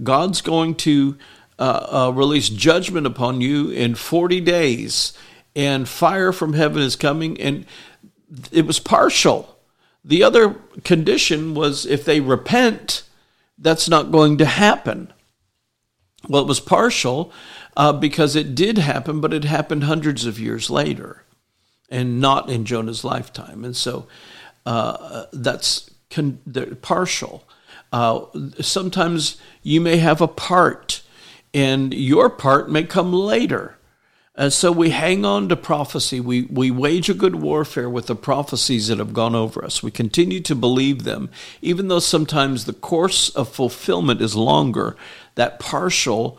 God's going to uh, uh release judgment upon you in 40 days, and fire from heaven is coming. And it was partial. The other condition was if they repent, that's not going to happen. Well, it was partial uh, because it did happen, but it happened hundreds of years later and not in Jonah's lifetime. And so uh, that's con- partial. Uh, sometimes you may have a part, and your part may come later. And so we hang on to prophecy. We, we wage a good warfare with the prophecies that have gone over us. We continue to believe them, even though sometimes the course of fulfillment is longer. That partial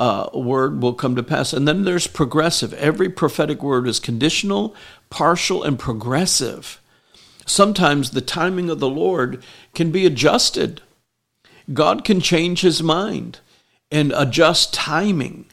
uh, word will come to pass. And then there's progressive. Every prophetic word is conditional, partial, and progressive. Sometimes the timing of the Lord can be adjusted. God can change his mind and adjust timing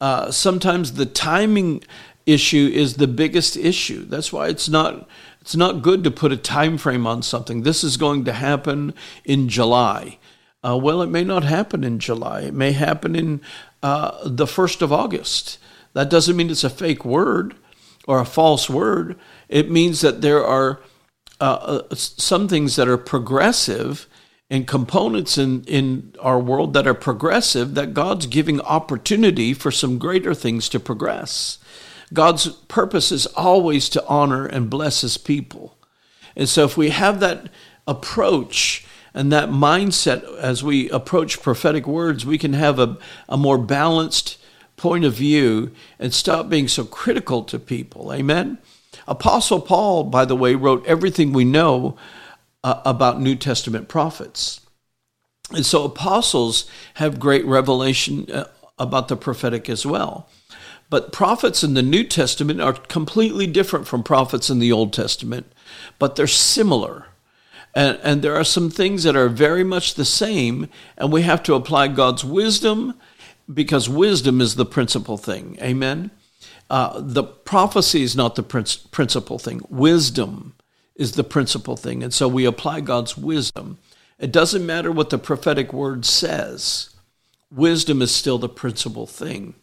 uh, sometimes the timing issue is the biggest issue. That's why it's not it's not good to put a time frame on something. This is going to happen in July. Uh, well, it may not happen in July. It may happen in uh, the first of August. That doesn't mean it's a fake word or a false word. It means that there are uh, uh some things that are progressive and components in, in our world that are progressive that God's giving opportunity for some greater things to progress. God's purpose is always to honor and bless his people. And so if we have that approach and that mindset as we approach prophetic words, we can have a, a more balanced point of view and stop being so critical to people. Amen. Apostle Paul, by the way, wrote everything we know uh, about New Testament prophets. And so apostles have great revelation uh, about the prophetic as well. But prophets in the New Testament are completely different from prophets in the Old Testament, but they're similar. And, and there are some things that are very much the same, and we have to apply God's wisdom because wisdom is the principal thing. Amen? Uh, the prophecy is not the principal thing, wisdom is the principal thing. And so we apply God's wisdom. It doesn't matter what the prophetic word says, wisdom is still the principal thing.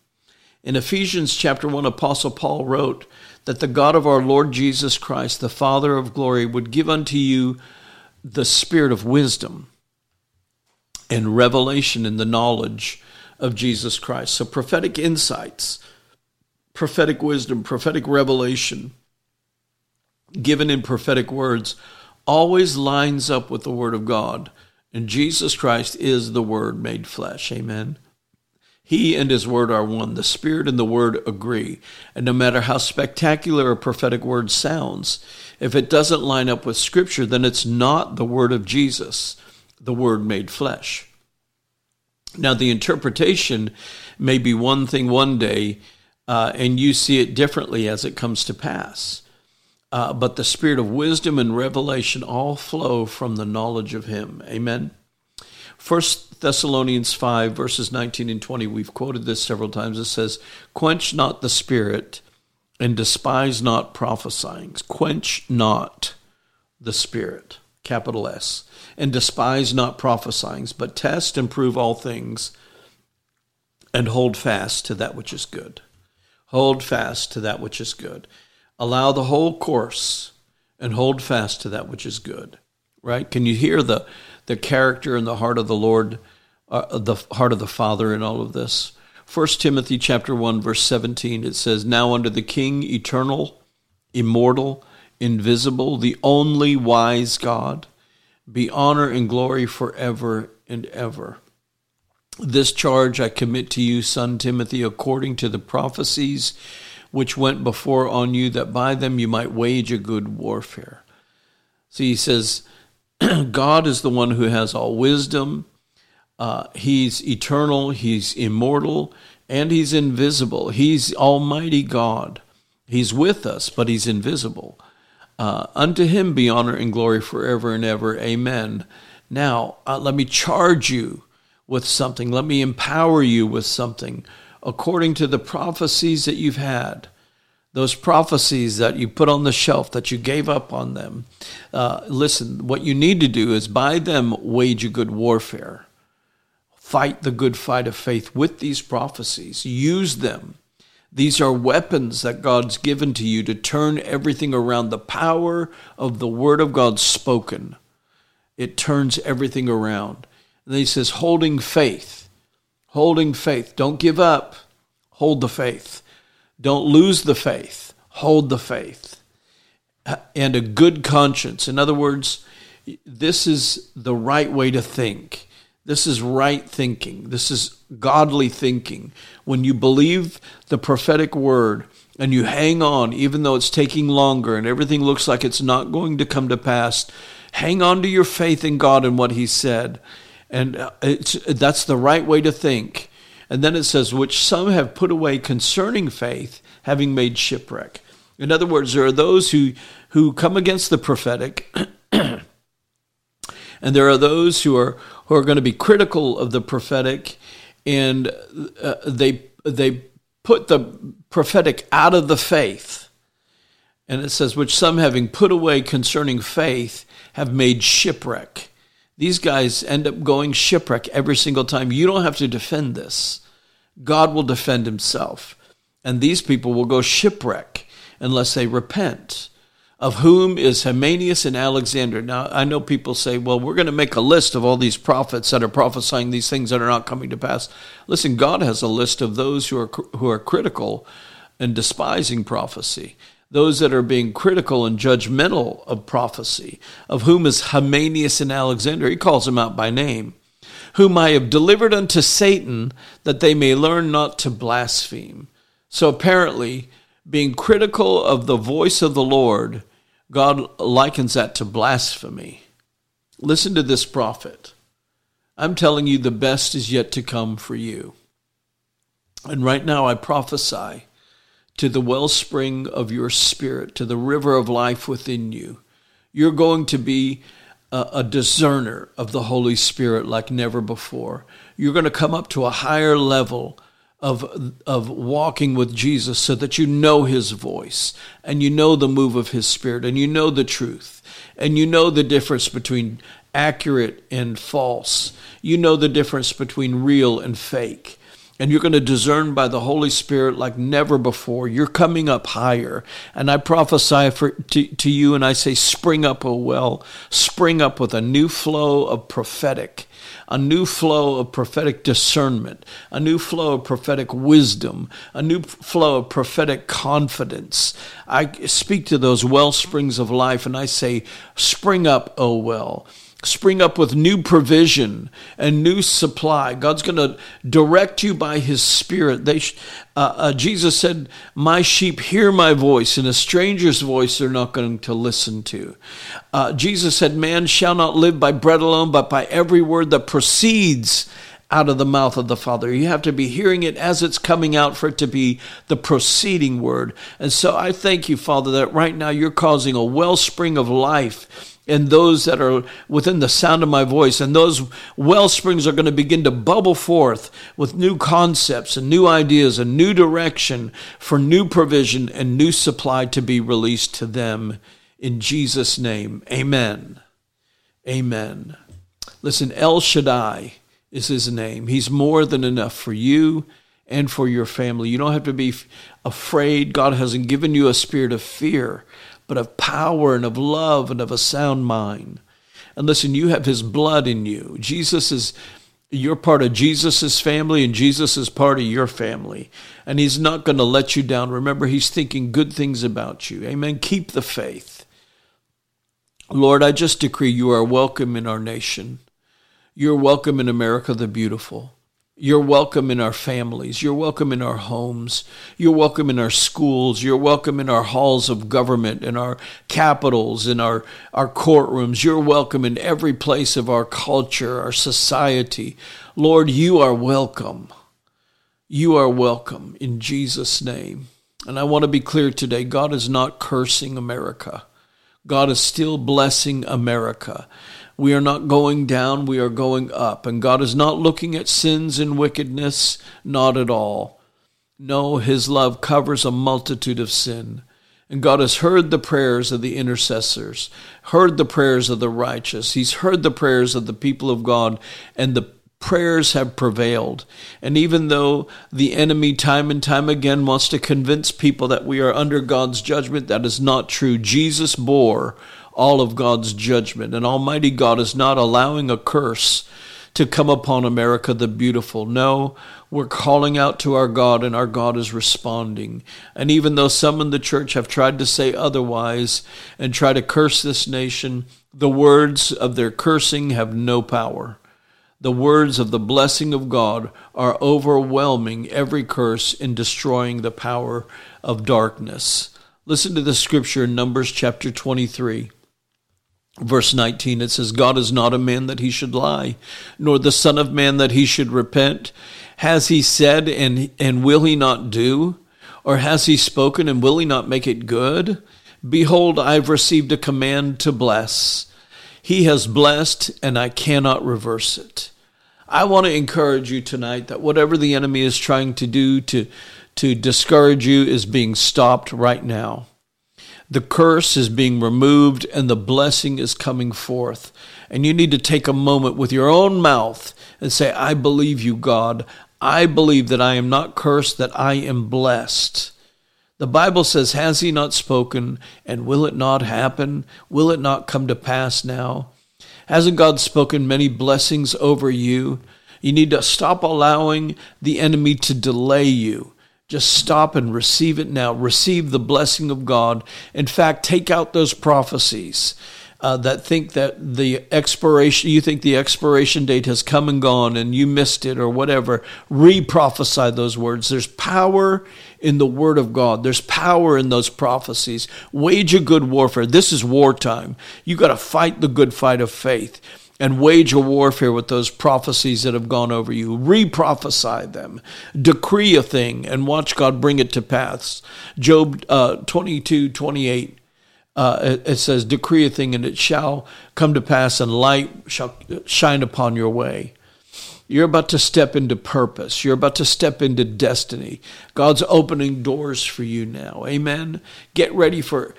In Ephesians chapter 1, Apostle Paul wrote that the God of our Lord Jesus Christ, the Father of glory, would give unto you the spirit of wisdom and revelation in the knowledge of Jesus Christ. So prophetic insights, prophetic wisdom, prophetic revelation given in prophetic words always lines up with the Word of God. And Jesus Christ is the Word made flesh. Amen. He and His Word are one. The Spirit and the Word agree. And no matter how spectacular a prophetic word sounds, if it doesn't line up with Scripture, then it's not the Word of Jesus, the Word made flesh. Now, the interpretation may be one thing one day, uh, and you see it differently as it comes to pass. Uh, but the spirit of wisdom and revelation all flow from the knowledge of Him. Amen. First Thessalonians 5, verses 19 and 20, we've quoted this several times. It says, Quench not the spirit and despise not prophesying. Quench not the spirit, capital S, and despise not prophesying, but test and prove all things and hold fast to that which is good. Hold fast to that which is good. Allow the whole course and hold fast to that which is good. Right? Can you hear the, the character and the heart of the Lord, uh, the heart of the Father in all of this? 1 Timothy chapter 1 verse 17 it says now under the king eternal immortal invisible the only wise God be honor and glory forever and ever this charge I commit to you son Timothy according to the prophecies which went before on you that by them you might wage a good warfare see he says God is the one who has all wisdom uh, he's eternal, he's immortal, and he's invisible. He's Almighty God. He's with us, but he's invisible. Uh, unto him be honor and glory forever and ever. Amen. Now, uh, let me charge you with something. Let me empower you with something according to the prophecies that you've had. Those prophecies that you put on the shelf, that you gave up on them. Uh, listen, what you need to do is by them wage a good warfare fight the good fight of faith with these prophecies. Use them. These are weapons that God's given to you to turn everything around. The power of the Word of God spoken, it turns everything around. And then he says, holding faith, holding faith. Don't give up. Hold the faith. Don't lose the faith. Hold the faith. And a good conscience. In other words, this is the right way to think. This is right thinking. This is godly thinking. When you believe the prophetic word and you hang on, even though it's taking longer and everything looks like it's not going to come to pass, hang on to your faith in God and what He said. And uh, that's the right way to think. And then it says, which some have put away concerning faith, having made shipwreck. In other words, there are those who, who come against the prophetic, and there are those who are who are going to be critical of the prophetic, and uh, they they put the prophetic out of the faith. And it says, which some having put away concerning faith have made shipwreck. These guys end up going shipwreck every single time. You don't have to defend this. God will defend himself. And these people will go shipwreck unless they repent of whom is Hymenaeus and Alexander. Now, I know people say, well, we're going to make a list of all these prophets that are prophesying these things that are not coming to pass. Listen, God has a list of those who are, who are critical and despising prophecy, those that are being critical and judgmental of prophecy, of whom is Hymenaeus and Alexander. He calls them out by name. Whom I have delivered unto Satan, that they may learn not to blaspheme. So apparently, being critical of the voice of the Lord, God likens that to blasphemy. Listen to this prophet. I'm telling you, the best is yet to come for you. And right now, I prophesy to the wellspring of your spirit, to the river of life within you. You're going to be a, a discerner of the Holy Spirit like never before. You're going to come up to a higher level of, of walking with Jesus so that you know his voice and you know the move of his spirit and you know the truth and you know the difference between accurate and false. You know the difference between real and fake. And you're going to discern by the Holy Spirit like never before. You're coming up higher. And I prophesy for, to, to you and I say, spring up, O well, spring up with a new flow of prophetic, a new flow of prophetic discernment, a new flow of prophetic wisdom, a new flow of prophetic confidence. I speak to those well springs of life and I say, spring up, O well spring up with new provision and new supply. God's going to direct you by His Spirit. They, uh, uh, Jesus said, "My sheep hear my voice, and a stranger's voice they're not going to listen to." Uh, Jesus said, "Man shall not live by bread alone, but by every word that proceeds." out of the mouth of the Father. You have to be hearing it as it's coming out for it to be the proceeding word. And so I thank you, Father, that right now you're causing a wellspring of life and those that are within the sound of my voice. And those well springs are going to begin to bubble forth with new concepts and new ideas and new direction for new provision and new supply to be released to them. In Jesus' name, amen. Amen. Listen, El Shaddai is his name. He's more than enough for you and for your family. You don't have to be afraid. God hasn't given you a spirit of fear, but of power and of love and of a sound mind. And listen, you have his blood in you. Jesus is you're part of Jesus' family and Jesus is part of your family. And he's not going to let you down. Remember, he's thinking good things about you. Amen. Keep the faith. Lord, I just decree you are welcome in our nation. You're welcome in America the beautiful. You're welcome in our families. You're welcome in our homes. You're welcome in our schools. You're welcome in our halls of government, in our capitals, in our, our courtrooms. You're welcome in every place of our culture, our society. Lord, you are welcome. You are welcome in Jesus' name. And I want to be clear today God is not cursing America, God is still blessing America. We are not going down, we are going up. And God is not looking at sins and wickedness, not at all. No, His love covers a multitude of sin. And God has heard the prayers of the intercessors, heard the prayers of the righteous. He's heard the prayers of the people of God, and the prayers have prevailed. And even though the enemy time and time again wants to convince people that we are under God's judgment, that is not true. Jesus bore all of God's judgment. And Almighty God is not allowing a curse to come upon America the beautiful. No, we're calling out to our God, and our God is responding. And even though some in the church have tried to say otherwise and try to curse this nation, the words of their cursing have no power. The words of the blessing of God are overwhelming every curse in destroying the power of darkness. Listen to the scripture in Numbers chapter 23 verse 19 it says god is not a man that he should lie nor the son of man that he should repent. Has he said and and will he not do? Or has he spoken and will he not make it good? Behold i've received a command to bless. He has blessed and i cannot reverse it. I want to encourage you tonight that whatever the enemy is trying to do to to discourage you is being stopped right now the curse is being removed and the blessing is coming forth. And you need to take a moment with your own mouth and say, I believe you, God. I believe that I am not cursed, that I am blessed. The Bible says, Has he not spoken? And will it not happen? Will it not come to pass now? Hasn't God spoken many blessings over you? You need to stop allowing the enemy to delay you. Just stop and receive it now. Receive the blessing of God. In fact, take out those prophecies uh, that think that the expiration, you think the expiration date has come and gone and you missed it or whatever. Re prophesy those words. There's power in the Word of God, there's power in those prophecies. Wage a good warfare. This is wartime. You got to fight the good fight of faith and wage a warfare with those prophecies that have gone over you. Re prophesy them. Decree a thing and watch God bring it to pass. Job uh, 22 28. Uh, it says, Decree a thing and it shall come to pass, and light shall shine upon your way. You're about to step into purpose. You're about to step into destiny. God's opening doors for you now. Amen. Get ready for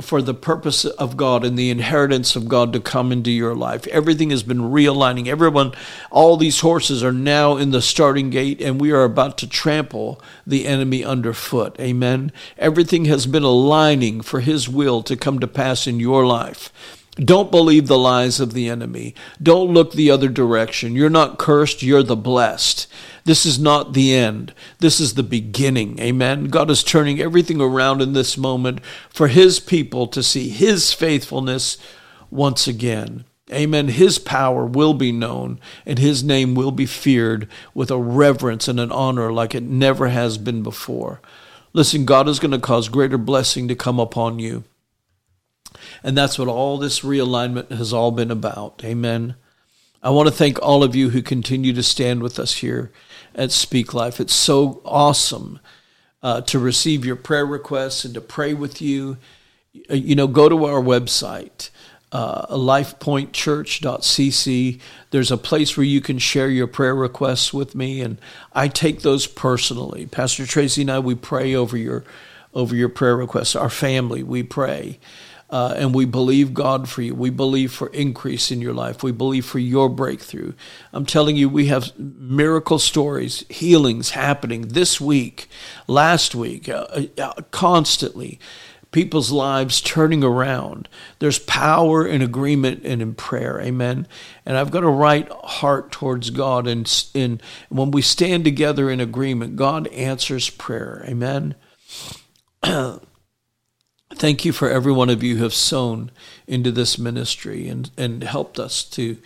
for the purpose of God and the inheritance of God to come into your life. Everything has been realigning. Everyone, all these horses are now in the starting gate, and we are about to trample the enemy underfoot. Amen. Everything has been aligning for His will to come to pass in your life. Don't believe the lies of the enemy. Don't look the other direction. You're not cursed, you're the blessed. This is not the end. This is the beginning. Amen. God is turning everything around in this moment for his people to see his faithfulness once again. Amen. His power will be known and his name will be feared with a reverence and an honor like it never has been before. Listen, God is going to cause greater blessing to come upon you. And that's what all this realignment has all been about. Amen. I want to thank all of you who continue to stand with us here at Speak Life. It's so awesome uh, to receive your prayer requests and to pray with you. Uh, you know, go to our website, uh, lifepointchurch.cc. There's a place where you can share your prayer requests with me, and I take those personally. Pastor Tracy and I, we pray over your over your prayer requests. Our family, we pray. Uh, and we believe God for you. We believe for increase in your life. We believe for your breakthrough. I'm telling you, we have miracle stories, healings happening this week, last week, uh, uh, constantly. People's lives turning around. There's power in agreement and in prayer. Amen. And I've got a right heart towards God. And, and when we stand together in agreement, God answers prayer. Amen. Thank you for every one of you who have sown into this ministry and, and helped us to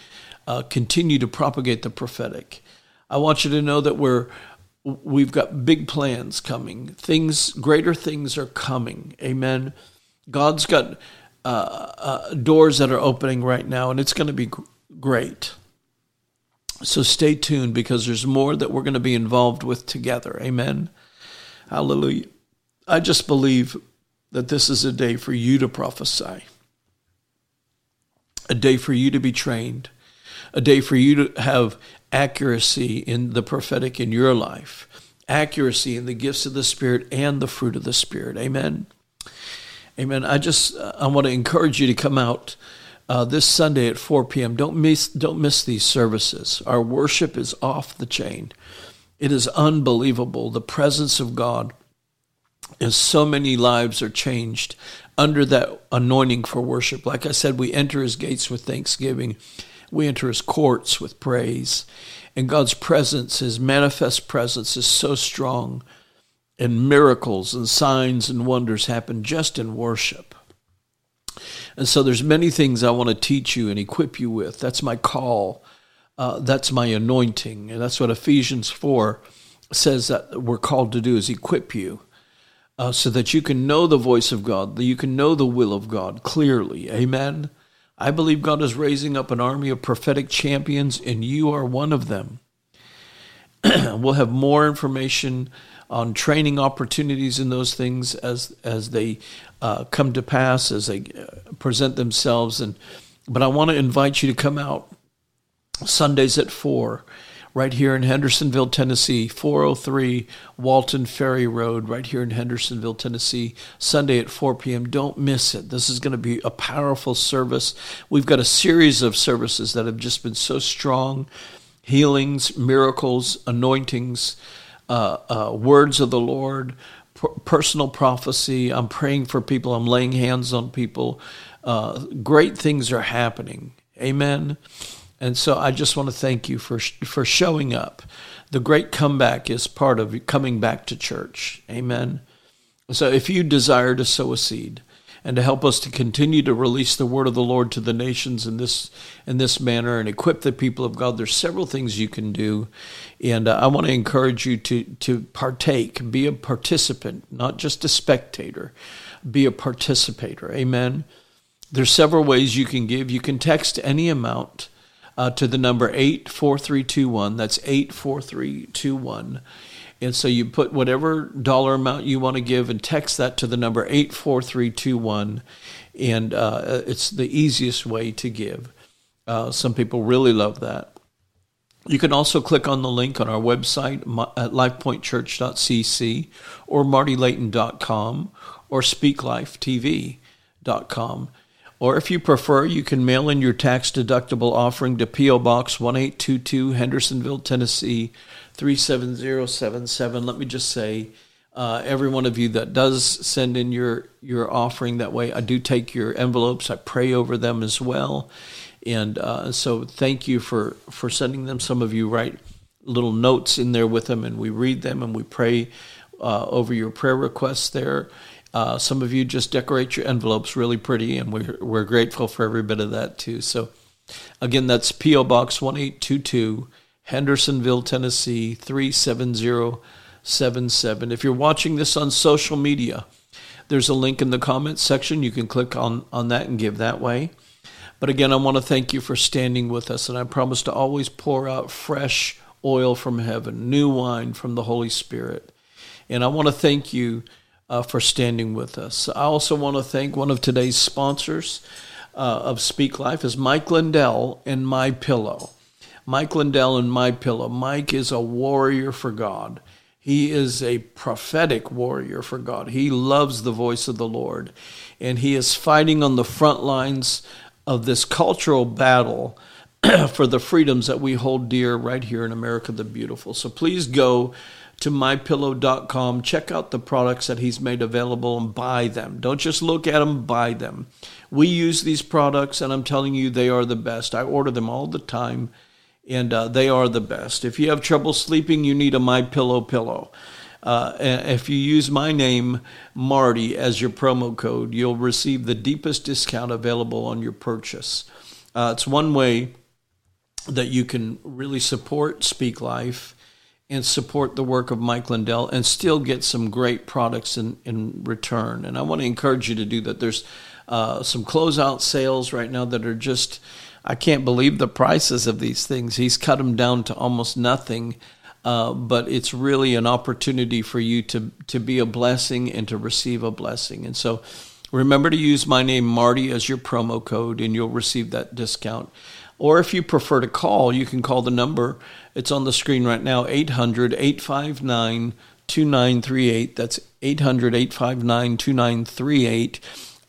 uh, continue to propagate the prophetic. I want you to know that we're we've got big plans coming. Things, greater things are coming. Amen. God's got uh, uh, doors that are opening right now, and it's going to be great. So stay tuned because there's more that we're going to be involved with together. Amen. Hallelujah. I just believe that this is a day for you to prophesy, a day for you to be trained, a day for you to have accuracy in the prophetic in your life, accuracy in the gifts of the Spirit and the fruit of the Spirit. Amen. Amen. I just I want to encourage you to come out uh, this Sunday at 4 p.m. Don't miss don't miss these services. Our worship is off the chain. It is unbelievable. The presence of God and so many lives are changed under that anointing for worship. Like I said, we enter his gates with thanksgiving, we enter his courts with praise. And God's presence, his manifest presence, is so strong, and miracles and signs and wonders happen just in worship. And so there's many things I want to teach you and equip you with. That's my call. Uh, that's my anointing. And that's what Ephesians 4 says that we're called to do is equip you uh, so that you can know the voice of God, that you can know the will of God clearly. Amen. I believe God is raising up an army of prophetic champions, and you are one of them. we'll have more information on training opportunities and those things as as they uh, come to pass, as they uh, present themselves. And but I want to invite you to come out Sundays at four right here in Hendersonville, Tennessee, 403 Walton Ferry Road, right here in Hendersonville, Tennessee, Sunday at 4 p.m. Don't miss it. This is going to be a powerful service. We've got a series of services that have just been so strong healings, miracles, anointings, uh, uh, words of the Lord, personal prophecy. I'm praying for people, I'm laying hands on people. Uh, great things are happening. Amen. And so I just want to thank you for for showing up. The great comeback is part of coming back to church. Amen. So if you desire to sow a seed and to help us to continue to release the word of the Lord to the nations in this in this manner and equip the people of God, there's several things you can do, and uh, I want to encourage you to to partake, be a participant, not just a spectator, be a participator. Amen. There's several ways you can give. You can text any amount uh, to the number 84321. That's 84321. And so you put whatever dollar amount you want to give and text that to the number 84321. And uh, it's the easiest way to give. Uh, some people really love that. You can also click on the link on our website at lifepointchurch.cc or martylayton.com or speaklifetv.com. Or if you prefer, you can mail in your tax deductible offering to P.O. Box 1822, Hendersonville, Tennessee 37077. Let me just say, uh, every one of you that does send in your, your offering that way, I do take your envelopes, I pray over them as well. And uh, so thank you for, for sending them. Some of you write little notes in there with them, and we read them and we pray uh, over your prayer requests there. Uh, some of you just decorate your envelopes really pretty, and we're, we're grateful for every bit of that too. So, again, that's P.O. Box 1822, Hendersonville, Tennessee 37077. If you're watching this on social media, there's a link in the comments section. You can click on, on that and give that way. But again, I want to thank you for standing with us, and I promise to always pour out fresh oil from heaven, new wine from the Holy Spirit. And I want to thank you uh, for standing with us. I also want to thank one of today's sponsors uh, of Speak Life is Mike Lindell and My Pillow. Mike Lindell and My Pillow. Mike is a warrior for God. He is a prophetic warrior for God. He loves the voice of the Lord, and he is fighting on the front lines of this cultural battle for the freedoms that we hold dear right here in America the Beautiful. So please go to mypillow.com. Check out the products that he's made available and buy them. Don't just look at them, buy them. We use these products, and I'm telling you, they are the best. I order them all the time, and uh, they are the best. If you have trouble sleeping, you need a My Pillow pillow. Uh, if you use my name, Marty, as your promo code, you'll receive the deepest discount available on your purchase. Uh, it's one way that you can really support Speak Life and support the work of Mike Lindell and still get some great products in, in return. And I want to encourage you to do that. There's uh, some closeout sales right now that are just, I can't believe the prices of these things. He's cut them down to almost nothing. Uh, but it's really an opportunity for you to, to be a blessing and to receive a blessing. And so remember to use my name, Marty, as your promo code, and you'll receive that discount. Or if you prefer to call, you can call the number. It's on the screen right now 800 859 2938. That's 800 859 2938.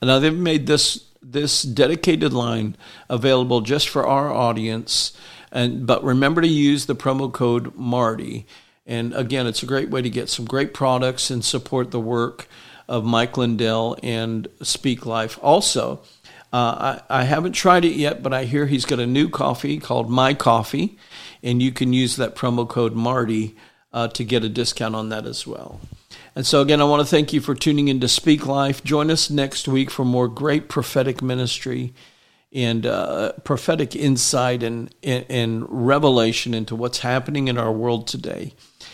Now, they've made this this dedicated line available just for our audience. And but remember to use the promo code Marty. And again, it's a great way to get some great products and support the work of Mike Lindell and Speak Life. Also, uh, I, I haven't tried it yet, but I hear he's got a new coffee called My Coffee, and you can use that promo code Marty uh, to get a discount on that as well. And so, again, I want to thank you for tuning in to Speak Life. Join us next week for more great prophetic ministry and uh, prophetic insight and, and, and revelation into what's happening in our world today.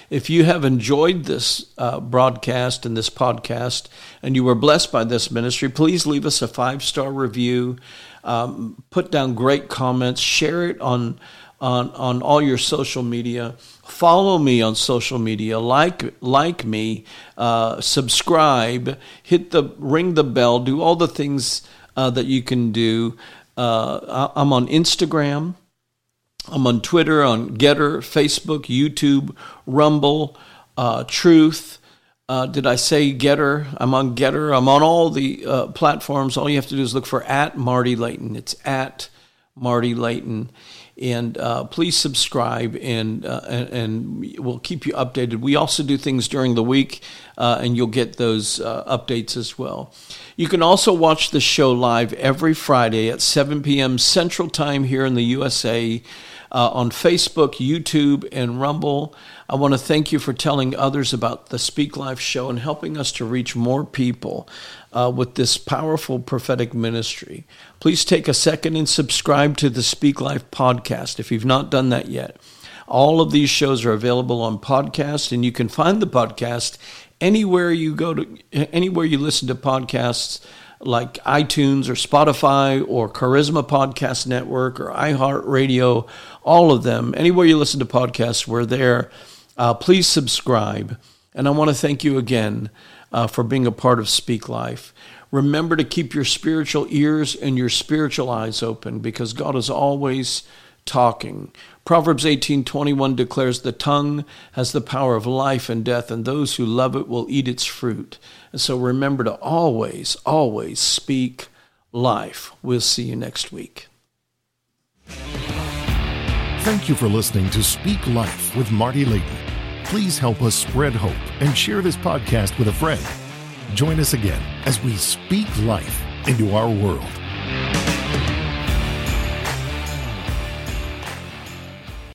If you have enjoyed this uh, broadcast and this podcast, and you were blessed by this ministry, please leave us a five star review. Um, put down great comments. Share it on on on all your social media. Follow me on social media. Like like me. Uh, subscribe. Hit the ring the bell. Do all the things uh, that you can do. Uh, I'm on Instagram. I'm on Twitter, on GETTR, Facebook, YouTube, Rumble, uh, Truth. Uh, did I say GETTR? I'm on GETTR. I'm on all the uh, platforms. All you have to do is look for at Marty Layton. It's at Marty Layton. And uh, please subscribe, and, uh, and, and we'll keep you updated. We also do things during the week, uh, and you'll get those updates as well. You can also watch the show live every Friday at 7 p.m. Central Time here in the USA uh, on Facebook, YouTube, and Rumble. I want to thank you for telling others about the Speak Life show and helping us to reach more people uh, with this powerful prophetic ministry. Please take a second and subscribe to the Speak Life podcast if you've not done that yet. All of these shows are available on podcast, and you can find the podcast anywhere you go to, anywhere you listen to podcasts like iTunes or Spotify or Charisma Podcast Network or iHeartRadio, all of them. Anywhere you listen to podcasts, we're there. Uh, please subscribe. And I want to thank you again uh, for being a part of Speak Life. Remember to keep your spiritual ears and your spiritual eyes open because God is always talking. Proverbs 18:21 declares the tongue has the power of life and death and those who love it will eat its fruit. And so remember to always always speak life. We'll see you next week. Thank you for listening to Speak Life with Marty Layton. Please help us spread hope and share this podcast with a friend. Join us again as we speak life into our world.